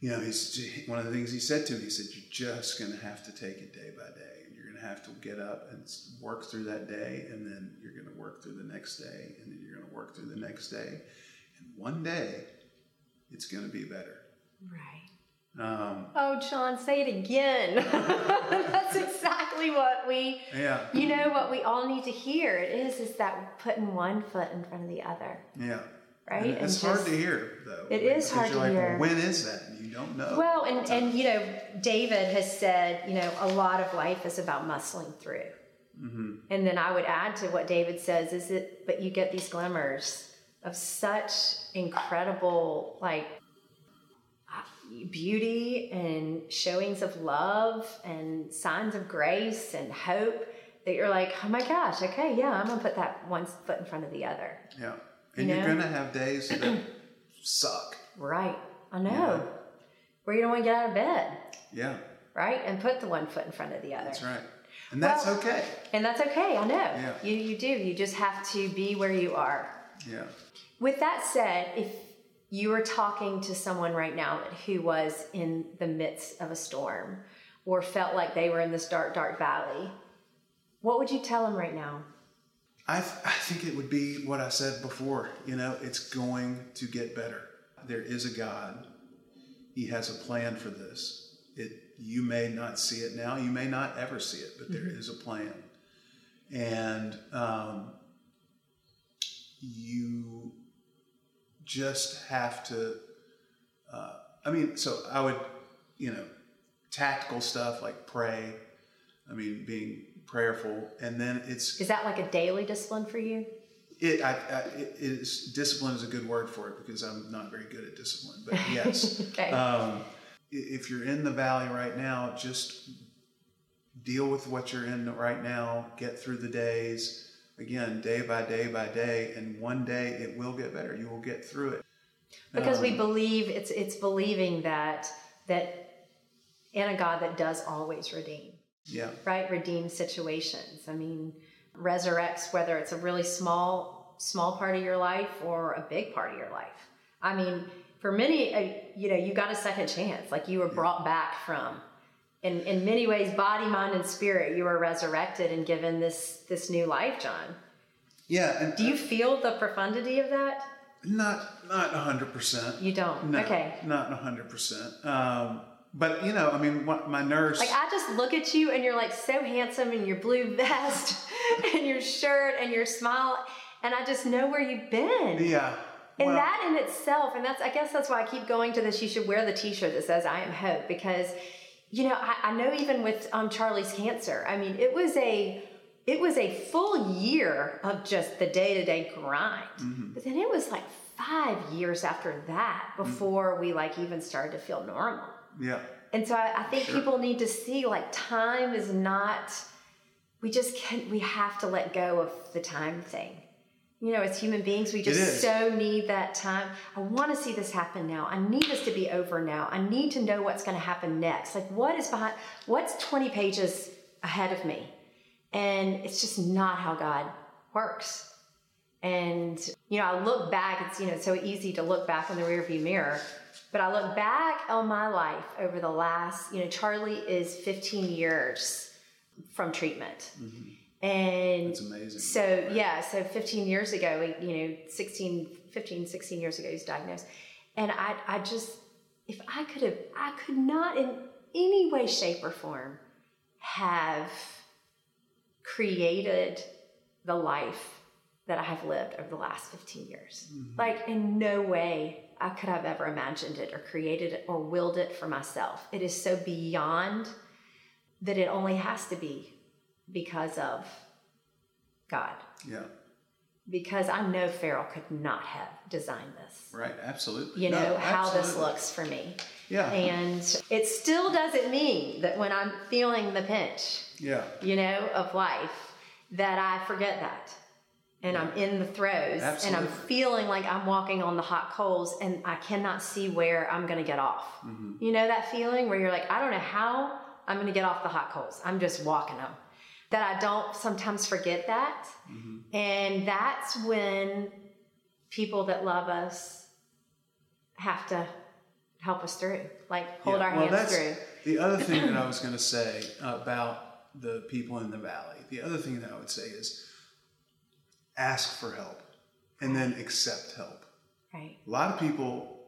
you know, he's one of the things he said to me, he said, You're just going to have to take it day by day. And you're going to have to get up and work through that day, and then you're going to work through the next day, and then you're going to work through the next day. And one day, it's going to be better. Right. Um, oh, John, say it again. That's exactly what we, yeah. you know, what we all need to hear. It is, is that putting one foot in front of the other. Yeah. Right. And it's and hard to hear, though. It is hard to like, hear. Well, when is that? You don't know. Well, and, and, you know, David has said, you know, a lot of life is about muscling through. Mm-hmm. And then I would add to what David says is it, but you get these glimmers of such incredible, like, beauty and showings of love and signs of grace and hope that you're like, oh my gosh, okay, yeah, I'm gonna put that one foot in front of the other. Yeah. And you are gonna have days that suck. Right. I know. Yeah. Where you don't want to get out of bed. Yeah. Right? And put the one foot in front of the other. That's right. And that's well, okay. And that's okay, I know. Yeah. You you do. You just have to be where you are. Yeah. With that said, if you are talking to someone right now who was in the midst of a storm or felt like they were in this dark, dark valley, what would you tell them right now? I, th- I think it would be what I said before. You know, it's going to get better. There is a God. He has a plan for this. It you may not see it now. You may not ever see it, but there mm-hmm. is a plan, and um, you just have to. Uh, I mean, so I would, you know, tactical stuff like pray. I mean, being prayerful, and then it's Is that like a daily discipline for you? it. I, I, it is discipline is a good word for it because I'm not very good at discipline, but yes. Okay. um, if you're in the valley right now, just deal with what you're in right now. Get through the days again, day by day by day, and one day it will get better. You will get through it. because we Um, believe it's it's believing that that in a God that does always redeem. Yeah. right redeem situations i mean resurrects whether it's a really small small part of your life or a big part of your life i mean for many uh, you know you got a second chance like you were brought back from in in many ways body mind and spirit you were resurrected and given this this new life john Yeah. And do you feel the profundity of that not not hundred percent. you don't No, okay Not hundred percent. Um, but you know, I mean, my nurse. Like I just look at you and you're like so handsome in your blue vest and your shirt and your smile, and I just know where you've been. yeah. And well, that in itself, and that's I guess that's why I keep going to this. You should wear the T-shirt that says "I am hope" because, you know, I, I know even with um, Charlie's cancer, I mean, it was a it was a full year of just the day to day grind, Mm-hmm. but then it was like five years after that before we like even started to feel normal. Yeah. And so I, I think Sure. people need to see like time is not, we just can't, we have to let go of the time thing. You know, as human beings, we just so need that time. I want to see this happen now. I need this to be over now. I need to know what's going to happen next. Like, what is behind, what's 20 pages ahead of me? And it's just not how God works. And, you know, I look back, it's, you know, it's so easy to look back in the rearview mirror. But I look back on my life over the last, you know, Charlie is 15 years from treatment. Mm-hmm. And That's amazing. so, yeah, so 15 years ago, you know, 16, 15, 16 years ago, he was diagnosed. And I, I just, if I could have, I could not in any way, shape, or form have created the life that I have lived over the last 15 years. Mm-hmm. Like, in no way I could have ever imagined it or created it or willed it for myself. It is so beyond that it only has to be because of God. Yeah. Because I know Farrell could not have designed this. Right. Absolutely. You No, know, how this looks for me. Yeah. And it still doesn't mean that when I'm feeling the pinch, yeah. you know, of life, that I forget that. And I'm in the throes and I'm feeling like I'm walking on the hot coals and I cannot see where I'm going to get off. Mm-hmm. You know that feeling where you're like, I don't know how I'm going to get off the hot coals. I'm just walking them. That I don't sometimes forget that. Mm-hmm. And that's when people that love us have to help us through, like hold Yeah, our well, hands through. The other thing that I was going to say about the people in the valley, the other thing that I would say is ask for help and then accept help. Right. A lot of people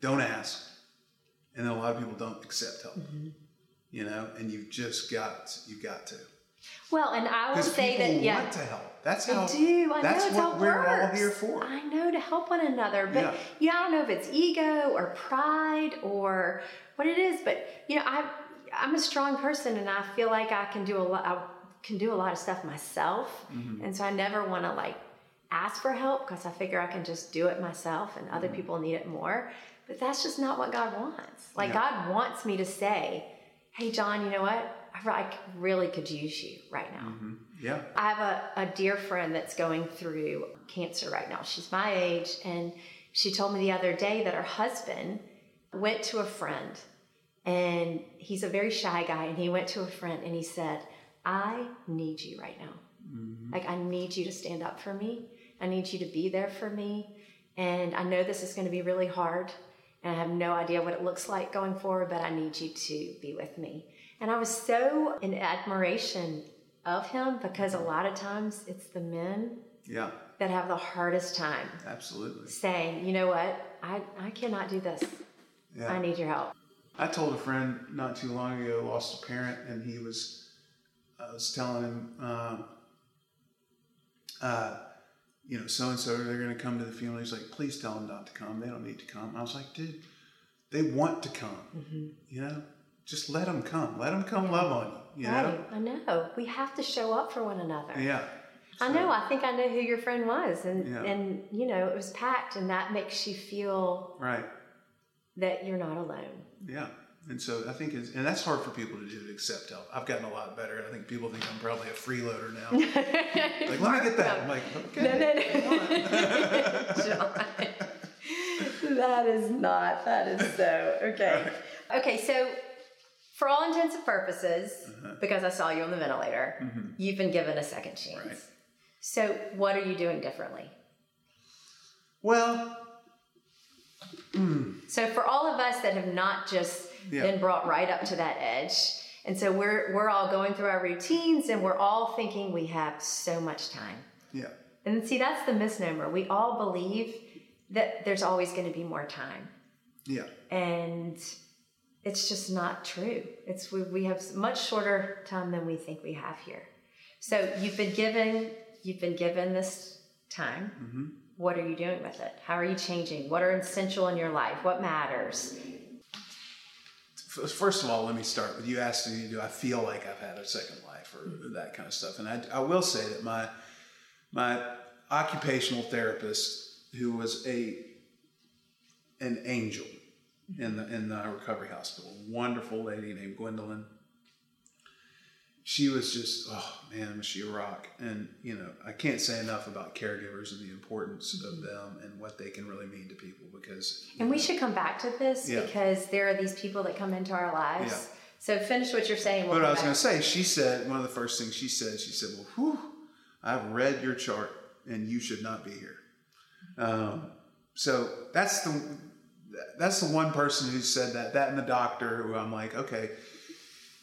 don't ask, and then a lot of people don't accept help. Mm-hmm. You know, and you've just got you got to Well, and I will because say people that, yeah. want to help. That's how. do. I that's know it's what we're all here for. I know to help one another, but Yeah. yeah. I don't know if it's ego or pride or what it is. But you know, I I'm a strong person, and I feel like I can do a lot. I can do a lot of stuff myself, Mm-hmm. and so I never want to like ask for help because I figure I can just do it myself, and Mm-hmm. other people need it more. But that's just not what God wants. Like Yeah. God wants me to say, "Hey, John, you know what? I re- I really could use you right now." Mm-hmm. Yeah. I have a, a dear friend that's going through cancer right now. She's my age, and she told me the other day that her husband went to a friend, and he's a very shy guy, and he went to a friend and he said, I need you right now. Like, I need you to stand up for me. I need you to be there for me. And I know this is going to be really hard, and I have no idea what it looks like going forward, but I need you to be with me. And I was so in admiration of him because a lot of times it's the men Yeah. that have the hardest time Absolutely. saying, you know what, I, I cannot do this. Yeah. I need your help. I told a friend not too long ago lost a parent, and he was, I was telling him, um, uh, you know, so and so, they're going to come to the funeral. He's like, please tell them not to come. They don't need to come. I was like, dude, they want to come. Mm-hmm. You know, just let them come. Let them come love on you. You know? Right. I know. We have to show up for one another. Yeah. I know. I think I know who your friend was, and Yeah. and you know it was packed, and that makes you feel Right. that you're not alone. Yeah. And so I think it's, and that's hard for people to do to accept help. I've gotten a lot better. I think people think I'm probably a freeloader now. like, let me get that. I'm like, okay. No, no, no. John. that is not. That is so okay. Okay, so for all intents and purposes, Uh-huh. because I saw you on the ventilator, you've been given a second chance. Mm-hmm. Right. So what are you doing differently? Well, So for all of us that have not just Yeah. been brought right up to that edge, and so we're we're all going through our routines and we're all thinking we have so much time. yeah. And see that's the misnomer. We all believe that there's always going to be more time. Yeah. And it's just not true. It's we, we have much shorter time than we think we have here. So you've been given you've been given this time. Mm-hmm. What are you doing with it? How are you changing? What are essential in your life? What matters? First of all, let me start with you asked me, do I feel like I've had a second life or mm-hmm. that kind of stuff? And I, I will say that my my occupational therapist, who was a an angel in the in the recovery hospital, wonderful lady named Gwendolyn. She was just, oh man, was she a rock? And you know, I can't say enough about caregivers and the importance of them and what they can really mean to people because And we should come back to this Yeah. because there are these people that come into our lives. Yeah. So finish what you're saying. We'll But I was going to say, she said, one of the first things she said, she said, Well, whew, I've read your chart and you should not be here. Um, so that's the that's the one person who said that. That and the doctor, who I'm like, okay,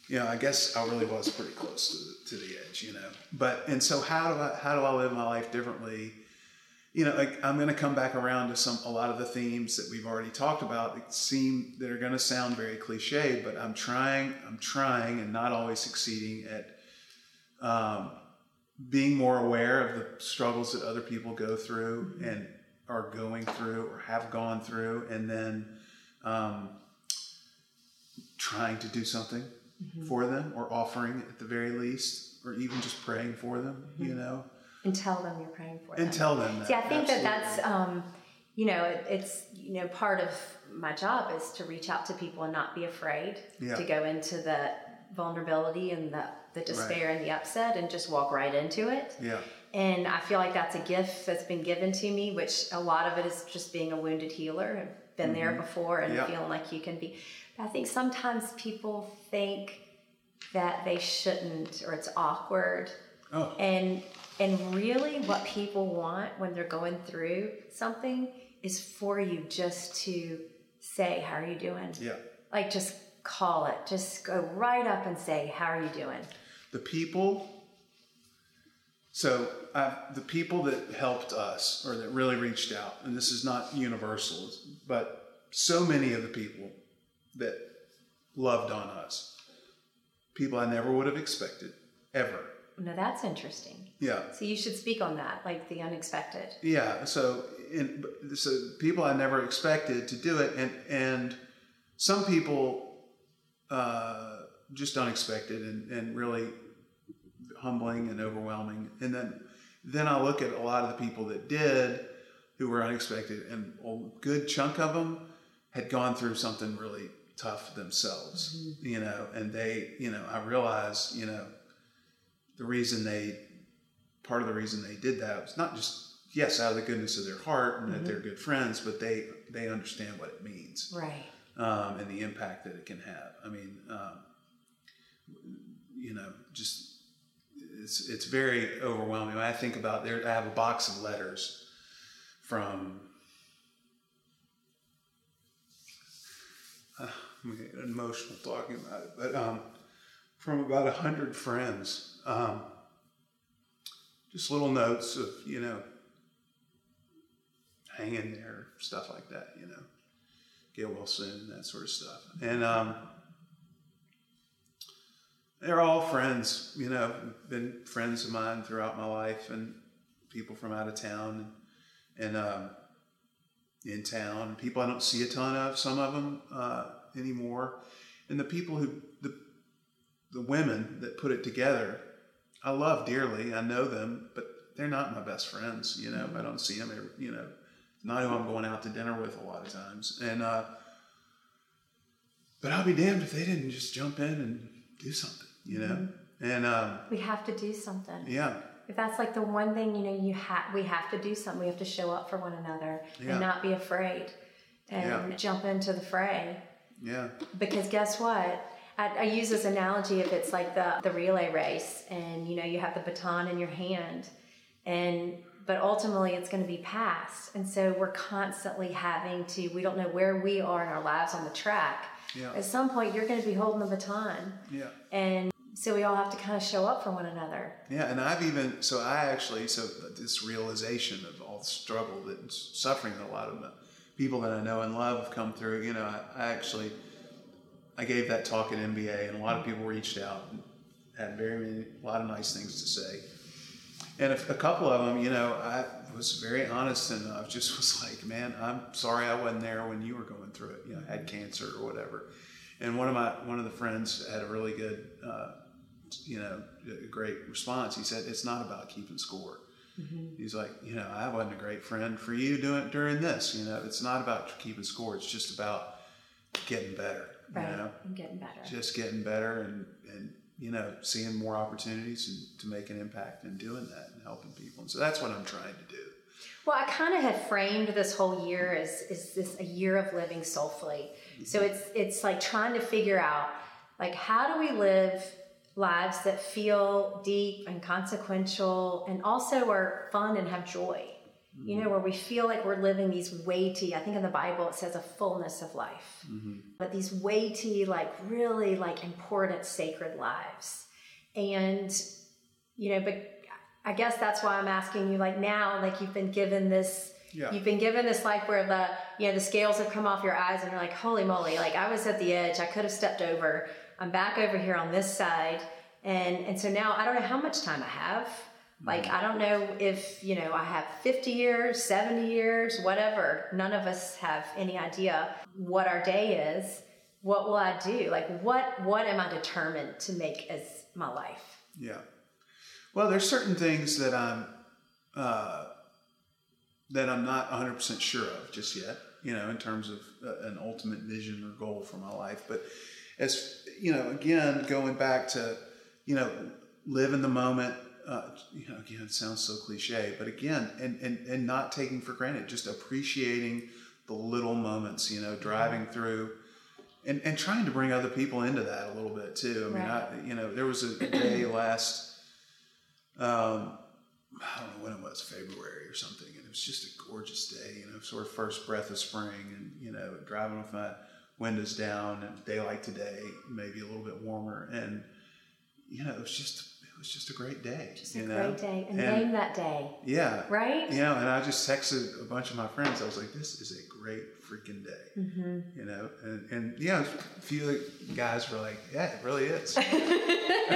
you know, I guess I really was pretty close to the, to the edge, you know. But and so how do I how do I live my life differently? You know, like I'm going to come back around to some a lot of the themes that we've already talked about that seem that are going to sound very cliche, but I'm trying, I'm trying, and not always succeeding at um, being more aware of the struggles that other people go through and are going through or have gone through, and then um, trying to do something Mm-hmm. for them or offering at the very least, or even just praying for them, you mm-hmm. know, and tell them you're praying for and them. And tell them that. See, I think that that's, um, you know, it, it's, you know, part of my job is to reach out to people and not be afraid Yeah. to go into the vulnerability and the, the despair and the upset and just walk right into it. yeah, And I feel like that's a gift that's been given to me, which a lot of it is just being a wounded healer. I've been mm-hmm. there before and Yeah. feeling like you can be. I think sometimes people think that they shouldn't or it's awkward. Oh. And and really what people want when they're going through something is for you just to say, How are you doing? yeah. Like just call it. Just go right up and say, How are you doing? the people so uh, the people that helped us or that really reached out and this is not universal but so many of the people that loved on us people i never would have expected ever Now that's interesting. yeah So you should speak on that, like the unexpected. yeah so in, so people i never expected to do it and and some people uh, just unexpected and, and really humbling and overwhelming and then then i look at a lot of the people that did who were unexpected and a good chunk of them had gone through something really tough themselves you know and they you know i realize you know the reason they part of the reason they did that was not just yes out of the goodness of their heart and that they're good friends but they they understand what it means Right. um, and the impact that it can have. I mean um, you know just it's it's very overwhelming. When i think about there i have a box of letters from I'm getting emotional talking about it but um, from about a hundred friends um, just little notes of you know hang in there stuff like that you know get well soon that sort of stuff. And um, they're all friends you know been friends of mine throughout my life and people from out of town and, and um, in town, people I don't see a ton of, some of them uh, anymore, and the people who the the women that put it together, I love dearly. I know them, but they're not my best friends. You know, I don't see them. Every, you know, not who I'm going out to dinner with a lot of times, and uh, but I'll be damned if they didn't just jump in and do something. You know, mm-hmm. and um, we have to do something. Yeah, if that's like the one thing you know you have we have to do something we have to show up for one another yeah. and not be afraid and yeah. jump into the fray yeah. Because guess what? I, I, use this analogy if it's like the the relay race and you know you have the baton in your hand and but ultimately it's going to be passed. And so we're constantly having to we don't know where we are in our lives on the track. Yeah. at some point you're going to be holding the baton. Yeah. And so we all have to kind of show up for one another. Yeah, and I've even so I actually so this realization of all the struggle that suffering that a lot of people that I know and love have come through. You know, I, I actually I gave that talk at MBA, and a lot of people reached out and had very many, a lot of nice things to say. And a, a couple of them, you know, I was very honest and I just was like, man, I'm sorry I wasn't there when you were going through it. You know, had cancer or whatever. And one of my one of the friends had a really good uh, you know, great response. He said, "It's not about keeping score." Mm-hmm. He's like, you know, I wasn't a great friend for you doing during this. You know, it's not about keeping score. It's just about getting better. Right. You know, and getting better. Just getting better and and you know, seeing more opportunities and to make an impact and doing that and helping people. And so that's what I'm trying to do. Well, I kind of have framed this whole year as is this a year of living soulfully. Mm-hmm. So it's it's like trying to figure out like how do we live lives that feel deep and consequential and also are fun and have joy. Mm-hmm. You know, where we feel like we're living these weighty, I think in the Bible it says a fullness of life, mm-hmm. but these weighty, like really like important, sacred lives. And, you know, but I guess that's why I'm asking you, like now, like you've been given this. Yeah. You've been given this life where the you know the scales have come off your eyes and you're like, holy moly! Like I was at the edge, I could have stepped over, I'm back over here on this side. And, and so now I don't know how much time I have. Like, I don't know if, you know, I have 50 years, 70 years, whatever. None of us have any idea what our day is. What will I do? Like, what, what am I determined to make as my life? Yeah. Well, there's certain things that I'm, uh, that I'm not 100% sure of just yet, you know, in terms of uh, an ultimate vision or goal for my life. But as you know, again, going back to you know, live in the moment. Uh, you know, again, it sounds so cliche, but again, and, and and not taking for granted, just appreciating the little moments. You know, driving through. And, and trying to bring other people into that a little bit too. I mean, right. I, you know, there was a day last, um, I don't know when it was, February or something, and it was just a gorgeous day. You know, sort of first breath of spring, and you know, driving with my windows down and daylight today, maybe a little bit warmer. And, you know, it was just, it was just a great day. Just a know? great day. And, and, name that day. Yeah. Right? You know, and I just texted a bunch of my friends. I was like, this is a great freaking day. Mm-hmm. You know, and, and, you know, a few guys were like, yeah, it really is.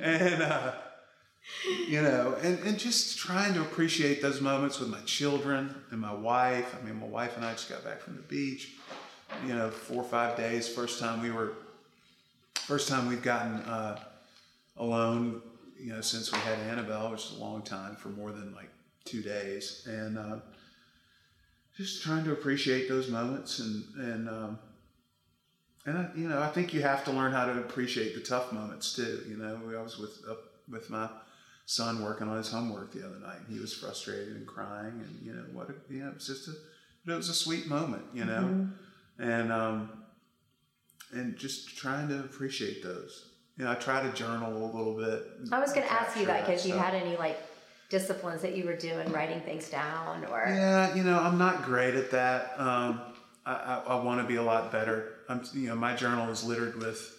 and, uh, you know, and, and just trying to appreciate those moments with my children and my wife. I mean, my wife and I just got back from the beach you know, four or five days. First time we were, first time we've gotten uh, alone, you know, since we had Annabelle, which is a long time for more than like two days, and uh, just trying to appreciate those moments and and um, and I, you know, I think you have to learn how to appreciate the tough moments too. You know, I was with up with my son working on his homework the other night. He was frustrated and crying, and you know what? A, you know, it was just a it was a sweet moment. You know. Mm-hmm and um, and just trying to appreciate those. You know, I try to journal a little bit. I was going to ask you that because you had any like disciplines that you were doing, writing things down, or yeah, you know, I'm not great at that. Um, I, I, I want to be a lot better. I'm, you know, my journal is littered with.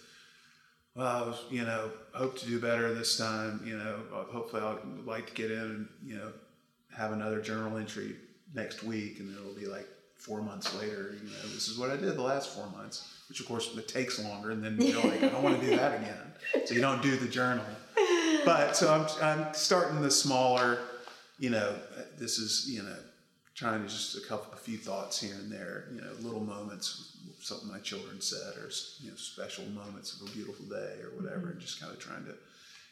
Well, you know, hope to do better this time. You know, hopefully I'll like to get in and you know have another journal entry next week, and it'll be like four months later, you know, this is what I did the last four months, which of course it takes longer. And then you're like, I don't want to do that again. So you don't do the journal. But so I'm, I'm starting the smaller, you know, this is you know, trying to just a couple, a few thoughts here and there. You know, little moments, something my children said, or you know, special moments of a beautiful day or whatever, Mm-hmm. and just kind of trying to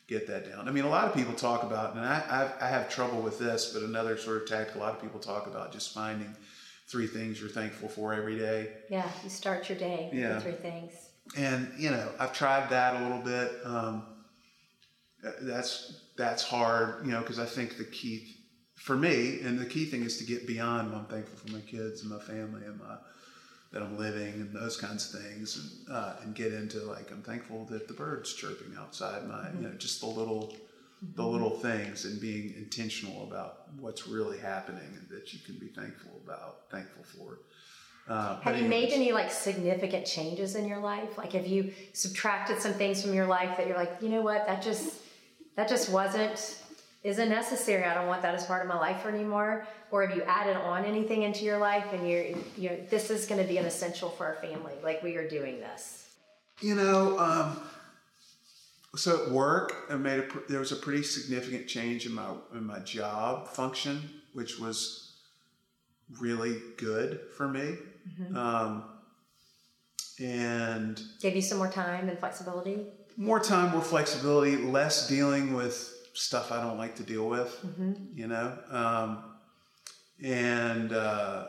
get that down. I mean, a lot of people talk about, and I, I, I have trouble with this, but another sort of tactic, a lot of people talk about just finding three things you're thankful for every day. Yeah, you start your day Yeah. with three things. And, you know, I've tried that a little bit. Um, that's, that's hard, you know, because I think the key for me, and the key thing is to get beyond I'm thankful for my kids and my family and my, that I'm living and those kinds of things and, uh, and get into like, I'm thankful that the birds chirping outside my, you know, just the little, the little things and being intentional about what's really happening and that you can be thankful about, thankful for. Uh, Have you made any like significant changes in your life? Like have you subtracted some things from your life that you're like, you know what, that just that just wasn't isn't necessary. I don't want that as part of my life anymore. Or have you added on anything into your life and you're you know, this is gonna be an essential for our family. Like we are doing this. You know, um, so at work, I made a there was a pretty significant change in my in my job function, which was really good for me. Um, and Gave you some more time and flexibility. more time, more flexibility, less dealing with stuff I don't like to deal with. You know, um, and uh,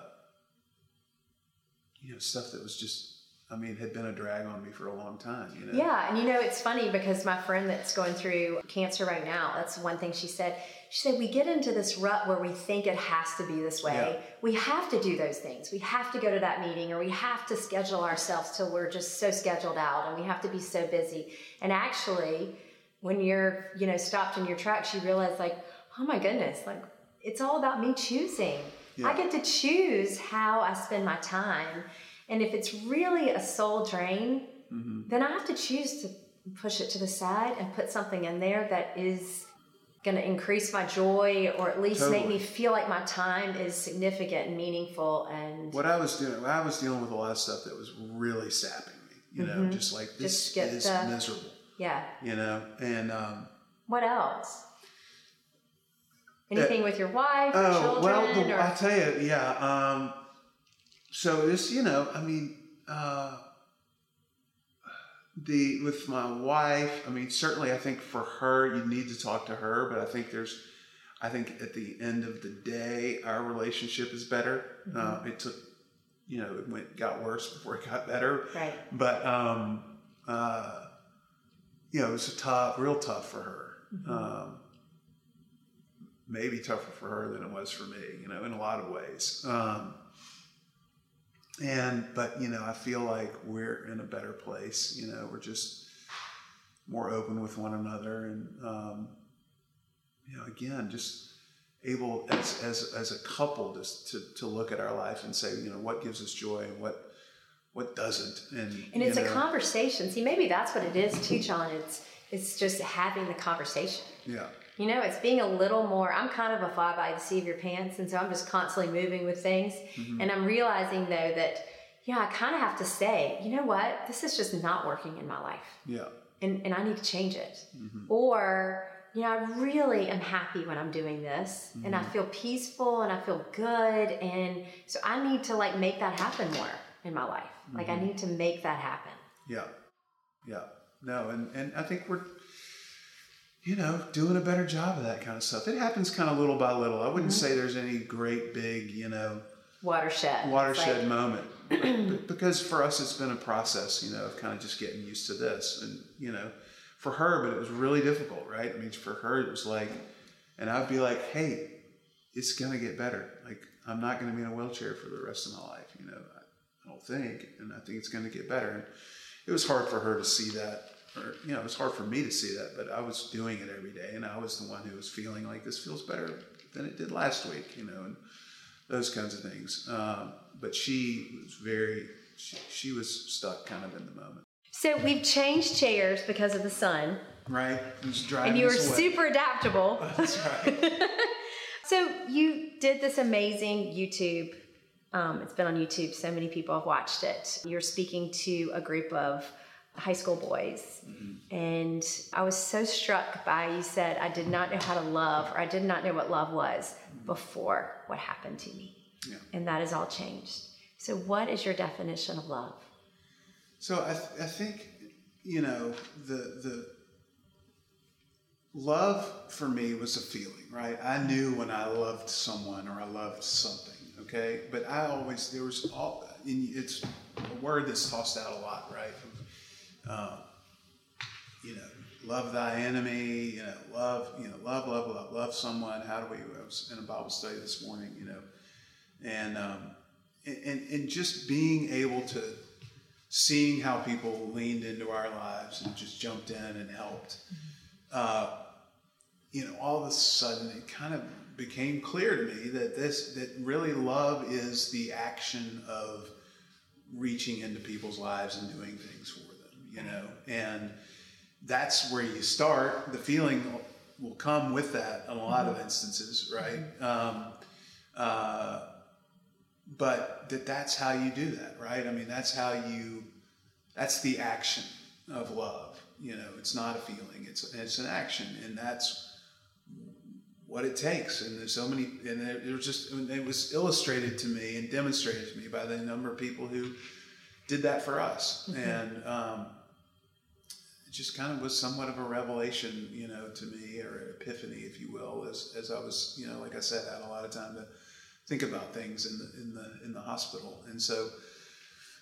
you know stuff that was just. I mean, had been a drag on me for a long time. You know. Yeah, and you know it's funny because my friend that's going through cancer right now, that's one thing she said. She said we get into this rut where we think it has to be this way. Yeah. We have to do those things. We have to go to that meeting or we have to schedule ourselves till we're just so scheduled out and we have to be so busy. And actually, when you're, you know, stopped in your tracks, you realize like, oh my goodness, like it's all about me choosing. Yeah. I get to choose how I spend my time. And if it's really a soul drain, then I have to choose to push it to the side and put something in there that is going to increase my joy or at least make me feel like my time is significant and meaningful and what I was doing, I was dealing with a lot of stuff that was really sapping me. You know, just like this Mm-hmm. Just is the- miserable. yeah You know, and um, what else anything with your wife or oh children well, the, or I tell you, yeah. Um, so this, you know, I mean, uh, the with my wife, I mean, certainly, I think for her, you need to talk to her, but I think there's. I think at the end of the day, our relationship is better. Mm-hmm. Uh, it took, you know, it went got worse before it got better. right but um, uh, you know, it was a tough, real tough for her. Um, maybe tougher for her than it was for me, you know, in a lot of ways. Um, and but you know, I feel like we're in a better place. You know, we're just more open with one another, and um, you know, again, just able as as as a couple just to to look at our life and say, you know, what gives us joy and what what doesn't, and and it's you a conversation see maybe that's what it is too john it's it's just having the conversation yeah. You know, it's being a little more. I'm kind of a fly by the seat of your pants, and so I'm just constantly moving with things. Mm-hmm. And I'm realizing though that, yeah, I kind of have to say, you know what, this is just not working in my life, Yeah. and and I need to change it. Mm-hmm. Or, you know, I really am happy when I'm doing this, and I Mm-hmm. feel peaceful and I feel good, and so I need to like make that happen more in my life. Like Mm-hmm. I need to make that happen. Yeah. Yeah. No, and, and I think we're, you know, doing a better job of that kind of stuff. It happens kind of little by little. I wouldn't mm-hmm. say there's any great big, you know, Watershed. Watershed like- moment. But- because for us, it's been a process, you know, of kind of just getting used to this. And, you know, for her, but it was really difficult, right? I mean, for her, it was like, and I'd be like, hey, it's going to get better. Like, I'm not going to be in a wheelchair for the rest of my life, you know, I, I don't think. And I think it's going to get better. And it was hard for her to see that. Or, you know, it was hard for me to see that, but I was doing it every day, and I was the one who was feeling like this feels better than it did last week, you know, and those kinds of things. Um, but she was very, she, she was stuck kind of in the moment. So we've changed chairs because of the sun, Right? And you were super adaptable. That's right. So you did this amazing YouTube. Um, it's been on YouTube. So many people have watched it. You're speaking to a group of high school boys. Mm-hmm. And I was so struck by you said, I did not know how to love, or I did not know what love was mm-hmm. before what happened to me. Yeah. And that has all changed. So, what is your definition of love? So I, th- I think you know the the love for me was a feeling, right? I knew when I loved someone or I loved something, okay. But I always there was all it's a word that's tossed out a lot, right? Um, you know, love thy enemy. You know, love. You know, love, love, love, love someone. How do we? I was in a Bible study this morning. You know, and um, and and just being able to seeing how people leaned into our lives and just jumped in and helped. Uh, you know, all of a sudden it kind of became clear to me that this that really love is the action of reaching into people's lives and doing things for them. You know, and that's where you start. The feeling will come with that in a lot of instances, right? Um, uh, but that that's how you do that, right? I mean, that's how you. That's the action of love. You know, it's not a feeling; it's it's an action, and that's what it takes. And there's so many, and it, was just it was illustrated to me and demonstrated to me by the number of people who did that for us, and um, just kind of was somewhat of a revelation, you know, to me or an epiphany, if you will, as as I was, you know, like I said, I had a lot of time to think about things in the in the in the hospital, and so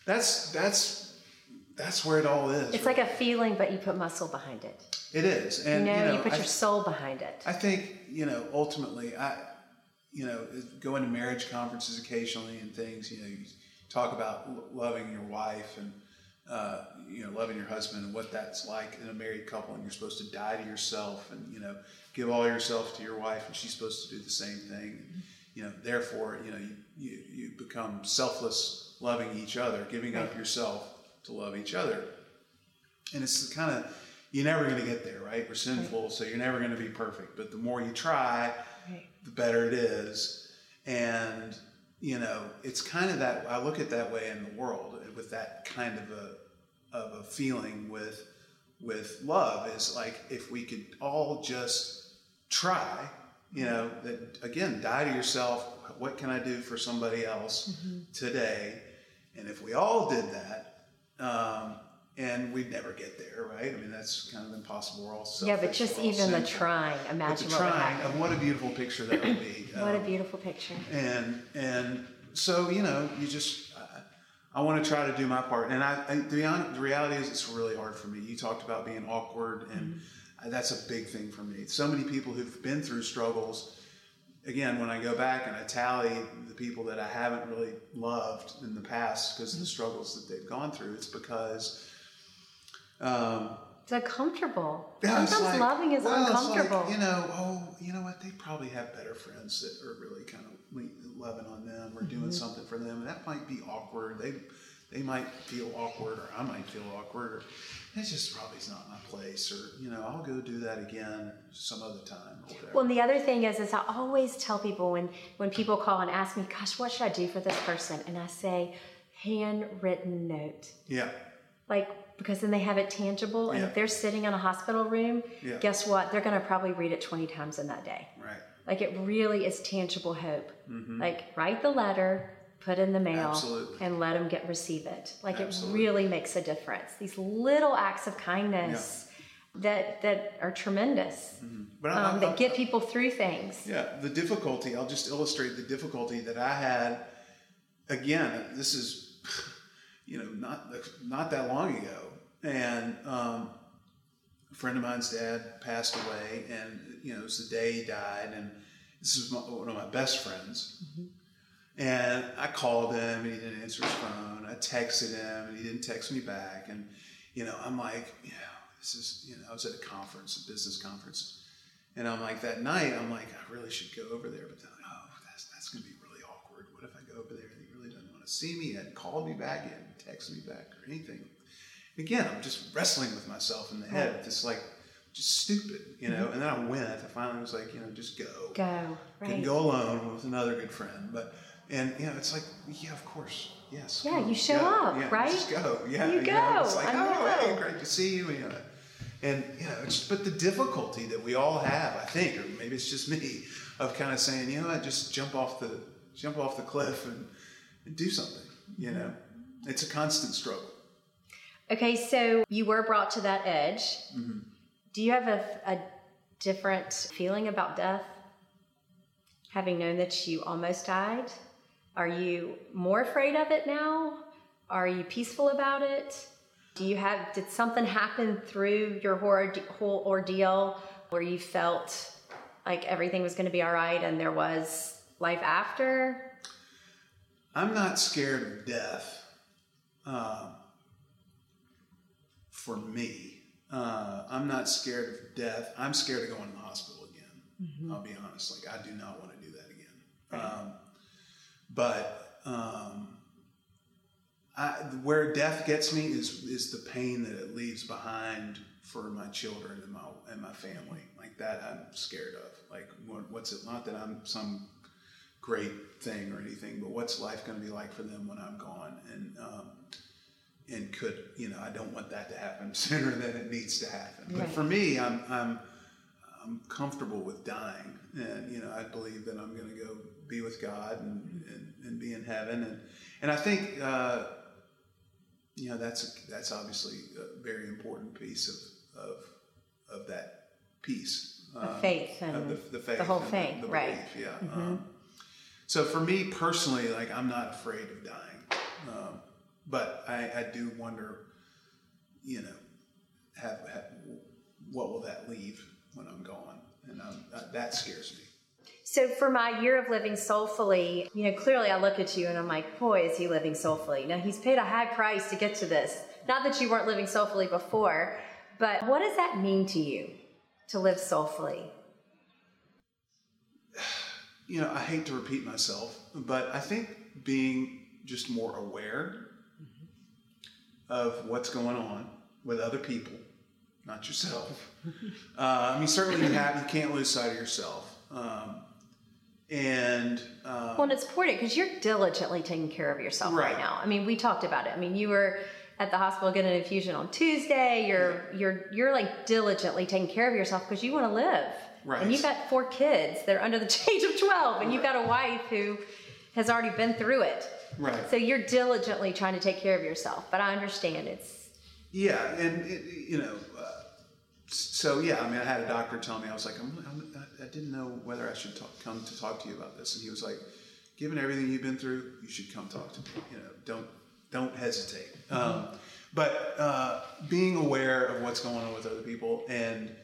that's that's that's where it all is. It's like a feeling, but you put muscle behind it. it is, and You know, you, know, put I- your soul behind it. I think you know ultimately I you know going to marriage conferences occasionally and things you know you talk about loving your wife and uh, you know loving your husband and what that's like in a married couple and you're supposed to die to yourself and you know give all yourself to your wife and she's supposed to do the same thing. You know therefore you know you, you, you become selfless loving each other giving up yourself to love each other. And it's kind of you're never going to get there right? We're sinful so you're never going to be perfect. But the more you try the better it is. And you know it's kind of that i look at that way in the world with that kind of a of a feeling with with love is like if we could all just try you know that again die to yourself what can i do for somebody else today? And if we all did that um, and we'd never get there right? I mean that's kind of impossible. We're all selfish, Yeah, but just even the trying, imagine the what would trying happen. of what a beautiful picture that would be What a Um, beautiful picture. and and so you know you just I, want to try to do my part and I, I the, hon- the reality is it's really hard for me you talked about being awkward and Mm-hmm. that's a big thing for me so many people who've been through struggles again when I go back and I tally the people that I haven't really loved in the past because of the struggles that they've gone through it's because um, It's uncomfortable. yeah, Sometimes like, loving is well, it's like, uncomfortable. you know, oh, you know what? They probably have better friends that are really kind of loving on them or Mm-hmm. doing something for them, and that might be awkward. They they might feel awkward, or I might feel awkward. Or it's just probably not my place, or you know, I'll go do that again some other time or whatever. Well, and the other thing is, is I always tell people when when people call and ask me, "Gosh, what should I do for this person?" and I say, handwritten note, yeah, like because then they have it tangible. And Yeah. if they're sitting in a hospital room, Yeah. guess what? They're going to probably read it twenty times in that day. Like it really is tangible hope. Like write the letter, put in the mail, Mm-hmm. Absolutely. and let them get receive it. Like Absolutely. it really makes a difference. These little acts of kindness that that are tremendous. But I- Um, I- that get people through things. Yeah, the difficulty, I'll just illustrate the difficulty that I had. Again, this is, you know, not not that long ago. And um, a friend of mine's dad passed away, and, you know, it was the day he died. And this is my, one of my best friends. Mm-hmm. And I called him, and he didn't answer his phone. I texted him, and he didn't text me back. And, you know, I'm like, you know, this is, you know, I was at a conference, a business conference. And I'm like, that night, I'm like, I really should go over there. But then, oh, that's, that's to be really awkward. What if I go over there and he really doesn't want to see me? He hadn't called me back, he hadn't texted me back or anything. Again, I'm just wrestling with myself in the head, just like, just stupid, you know? Mm-hmm. And then I went. I finally was like, you know, just go. Go Couldn't go alone with another good friend. But, and, you know, it's like, yeah, of course. yes. Yeah, you show go. up, yeah, right? Just go. Yeah, You know, go. it's like, I oh, hey, great to see you. you know. And you know, it's, but the difficulty that we all have, I think, or maybe it's just me, of kind of saying, you know I just jump off the jump off the cliff and, and do something. You know, mm-hmm. it's a constant struggle. Okay, so you were brought to that edge. Mm-hmm. Do you have a, a different feeling about death? Having known that you almost died? Are you more afraid of it now? Are you peaceful about it? Do you have, did something happen through your whole, whole ordeal where you felt like everything was going to be all right and there was life after? I'm not scared of death. Um, for me, uh, I'm not scared of death. I'm scared of going to the hospital again. I'll be honest. Like I do not want to do that again. Um, but um, I, where death gets me is is the pain that it leaves behind for my children and my and my family. Like that, I'm scared of. Like what, what's it? Not that I'm some great thing or anything, but what's life going to be like for them when I'm gone? And um, and could you know I don't want that to happen sooner than it needs to happen. But Right. for me, I'm I'm I'm comfortable with dying, and you know I believe that I'm going to go be with God and, and, and be in heaven, and and I think uh, you know that's a, that's obviously a very important piece of of of that piece. Um, faith of and the, the faith, the whole thing, the, right. Mm-hmm. yeah. Um, so for me personally, like I'm not afraid of dying, um, but I, I do wonder, you know, have, have what will that leave when I'm gone, and um, that, that scares me. So for my year of living soulfully, you know, clearly I look at you and I'm like, boy, is he living soulfully. Now he's paid a high price to get to this. Not that you weren't living soulfully before, but what does that mean to you to live soulfully? you know, I hate to repeat myself, but I think being just more aware of what's going on with other people, not yourself. uh, I mean, certainly you have you can't lose sight of yourself, um, and uh, Well, and it's important because you're diligently taking care of yourself right. Right. now. I mean, we talked about it. I mean, you were at the hospital getting an infusion on Tuesday. You're you're you're like diligently taking care of yourself because you want to live. Right. And you've got four kids. They're under the age of twelve, and you've got a wife who has already been through it. Right. So you're diligently trying to take care of yourself. But I understand it's Yeah, and it, you know, uh, so yeah. I mean, I had a doctor tell me I was like, I'm, I'm, I didn't know whether I should talk, come to talk to you about this, and he was like, given everything you've been through, you should come talk to me. You know, don't don't hesitate. Um, but uh, being aware of what's going on with other people and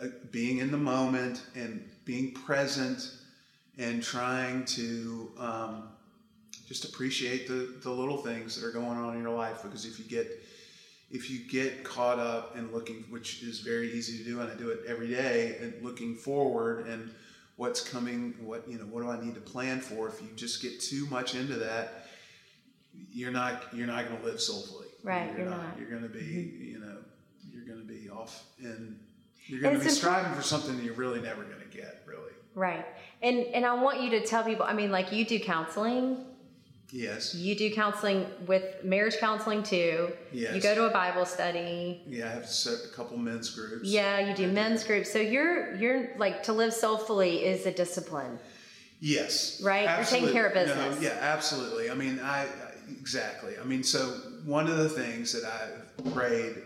uh, being in the moment and being present and trying to um, just appreciate the, the little things that are going on in your life because if you get if you get caught up in looking which is very easy to do and i do it every day and looking forward and what's coming what you know what do i need to plan for if you just get too much into that you're not you're not going to live soulfully Right, you're not. Mm-hmm. you're going to be you know you're going to be off and you're going to be striving for something that you're really never going to get really right. And and I want you to tell people. I mean, like you do counseling. Yes You do counseling with marriage counseling too. Yes. You go to a Bible study. yeah i have a couple men's groups Yeah, you do men's groups. So you're you're like to live soulfully is a discipline. Yes. Right? You're taking care of business. No, yeah, absolutely. I mean, I I- exactly. I mean, so one of the things that I've prayed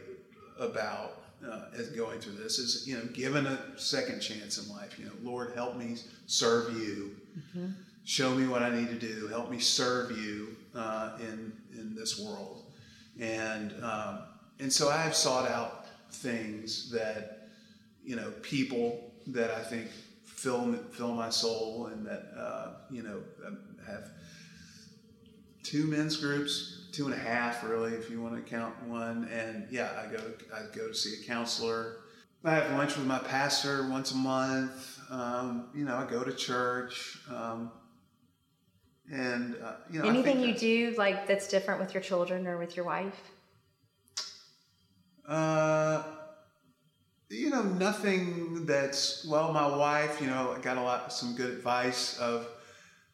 about uh, as going through this is, you know, given a second chance in life, you know, Lord, help me serve you. Mm-hmm. Show me what I need to do. Help me serve you uh, in in this world. And um, and so I have sought out things that you know people that I think fill fill my soul and that uh, you know um, have two men's groups, two and a half really, if you want to count one. And yeah, I go I go to see a counselor. I have lunch with my pastor once a month. Um, you know, I go to church. Um, and uh, you know, Anything you do like that's different with your children or with your wife? Uh, you know, nothing that's well. My wife, you know, got a lot, some good advice of,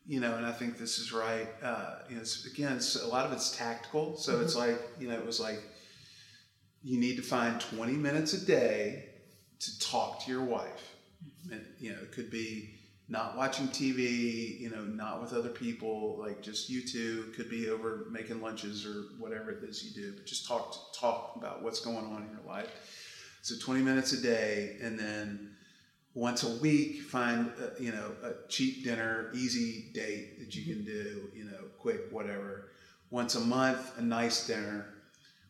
you know, and I think this is right. Uh, you know, it's, again, it's, a lot of it's tactical. So it's like, you know, it was like you need to find 20 minutes a day to talk to your wife. And, you know, it could be not watching TV, you know, not with other people, like just you two. Could be over making lunches or whatever it is you do, but just talk talk about what's going on in your life. So 20 minutes a day, and then once a week, find a, you know a cheap dinner, easy date that you can do, you know, quick whatever. Once a month, a nice dinner.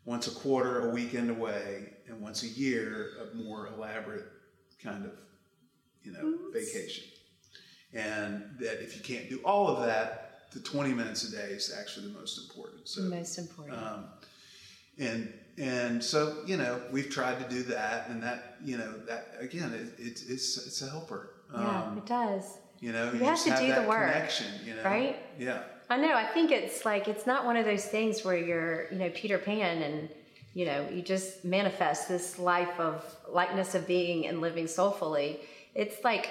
Once a quarter, a weekend away, and once a year, a more elaborate kind of you know vacation and that if you can't do all of that, the 20 minutes a day is actually the most important. So, most important. Um, and and so you know we've tried to do that, and that you know that again it, it it's it's a helper. Yeah, um, it does. You know, you, you have to have do the work, connection. You know, right? Yeah. I know. I think it's like it's not one of those things where you're you know Peter Pan and you know you just manifest this life of likeness of being and living soulfully. It's like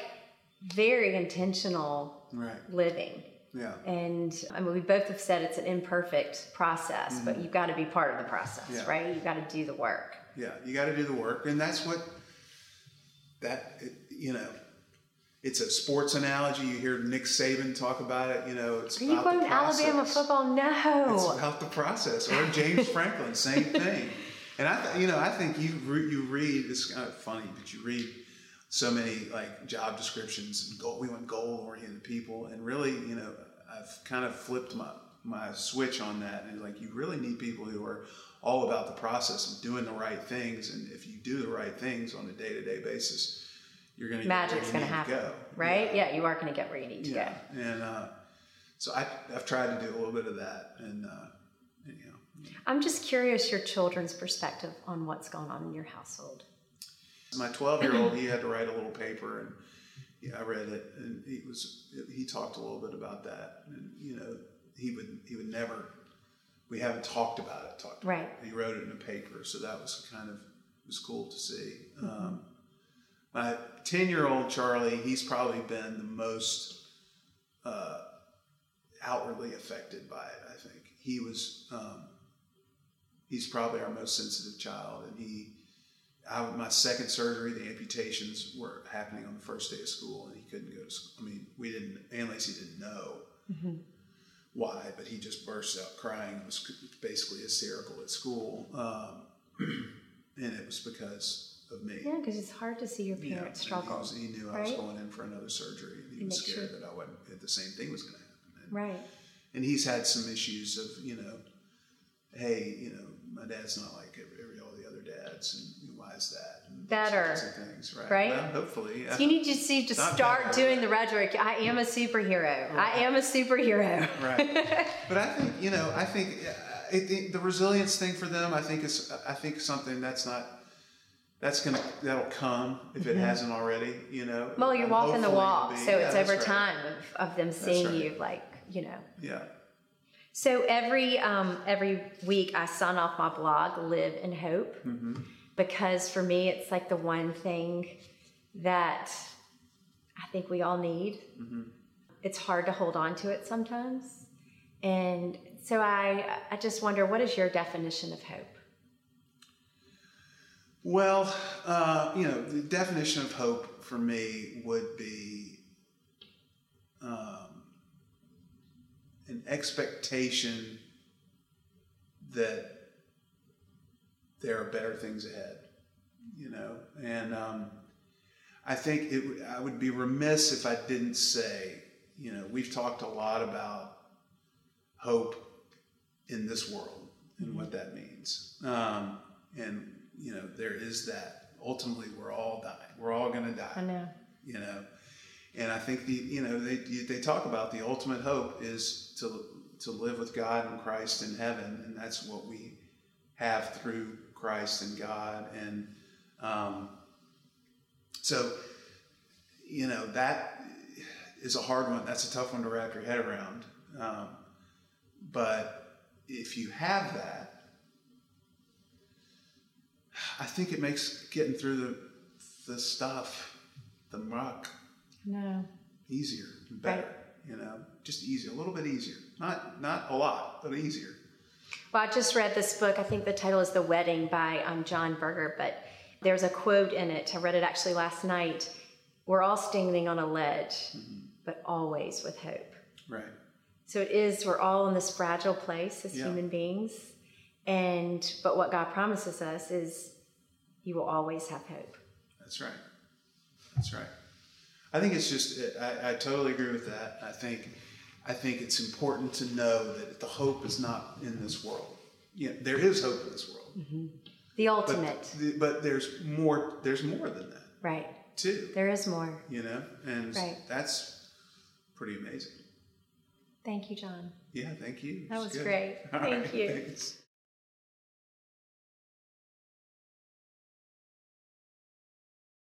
very intentional right. living. Yeah. And I mean, we both have said it's an imperfect process, mm-hmm. but you've got to be part of the process, yeah. right? You've got to do the work. Yeah, you got to do the work, and that's what that you know. It's a sports analogy. You hear Nick Saban talk about it. You know, it's Are you quoting Alabama football? No, it's about the process. Or James Franklin, same thing. And I, th- you know, I think you re- you read. It's kind of funny, but you read so many like job descriptions and goal, we want goal oriented people and really you know i've kind of flipped my my switch on that and like you really need people who are all about the process of doing the right things and if you do the right things on a day-to-day basis you're going to magic's going to happen go. right yeah. yeah. you are going to get where you need to yeah. go and uh, so I, have tried to do a little bit of that and, uh, and you know i'm just curious your children's perspective on what's going on in your household my 12 year old, he had to write a little paper, and yeah, I read it, and he was he talked a little bit about that, and you know, he would he would never. We haven't talked about it. Talked right. It. He wrote it in a paper, so that was kind of it was cool to see. Mm-hmm. Um, my 10 year old Charlie, he's probably been the most uh, outwardly affected by it. I think he was. Um, he's probably our most sensitive child, and he I, my second surgery, the amputations were happening on the first day of school, and he couldn't go to school. I mean, we didn't, Ann Lacey didn't know mm-hmm. why, but he just burst out crying. It was basically hysterical at school. Um, and it was because of me. Yeah, because it's hard to see your parents yeah, struggle. He, was, he knew right? I was going in for another surgery, and he was scared sure. that I wouldn't, the same thing was going to happen. And, right. And he's had some issues of, you know, hey, you know, my dad's not like every, every all the other dads, and that. Better. Things, right? right? Well, hopefully. So you need to see to start better, doing the rhetoric. I am a superhero. Right. I am a superhero. right. But I think you know. I think, I think the resilience thing for them. I think is. I think something that's not. That's gonna that'll come if it mm-hmm. hasn't already. You know. Well, you're walking the walk, be, so yeah, it's over right. time of, of them seeing right. you, like you know. Yeah. So every um, every week I sign off my blog, Live in Hope. Mm-hmm because for me, it's like the one thing that I think we all need. Mm-hmm. It's hard to hold on to it sometimes. And so I, I just wonder what is your definition of hope? Well, uh, you know, the definition of hope for me would be um, an expectation that there are better things ahead, you know. And um, I think it, I would be remiss if I didn't say, you know, we've talked a lot about hope in this world and what that means. Um, and you know, there is that. Ultimately, we're all dying. We're all going to die. I know. You know, and I think the you know they they talk about the ultimate hope is to to live with God and Christ in heaven, and that's what we have through Christ and God. And um, so, you know, that is a hard one. That's a tough one to wrap your head around. Um, but if you have that, I think it makes getting through the the stuff, the muck, no easier and better. Right. You know, just easier, a little bit easier. Not not a lot, but easier. Well, I just read this book. I think the title is The Wedding by um, John Berger, but there's a quote in it. I read it actually last night. We're all standing on a ledge, but always with hope. Right. So it is, we're all in this fragile place as Yeah. human beings. And, but what God promises us is you will always have hope. That's right. That's right. I think it's just I, I totally agree with that. I think I think it's important to know that the hope is not in this world. Yeah, there is hope in this world, mm-hmm. The but ultimate, the, but there's more. There's more than that right? too. There is more. You know, and Right. that's pretty amazing. Thank you, John. Yeah, thank you. That It's was great. All Thank right, you. thanks.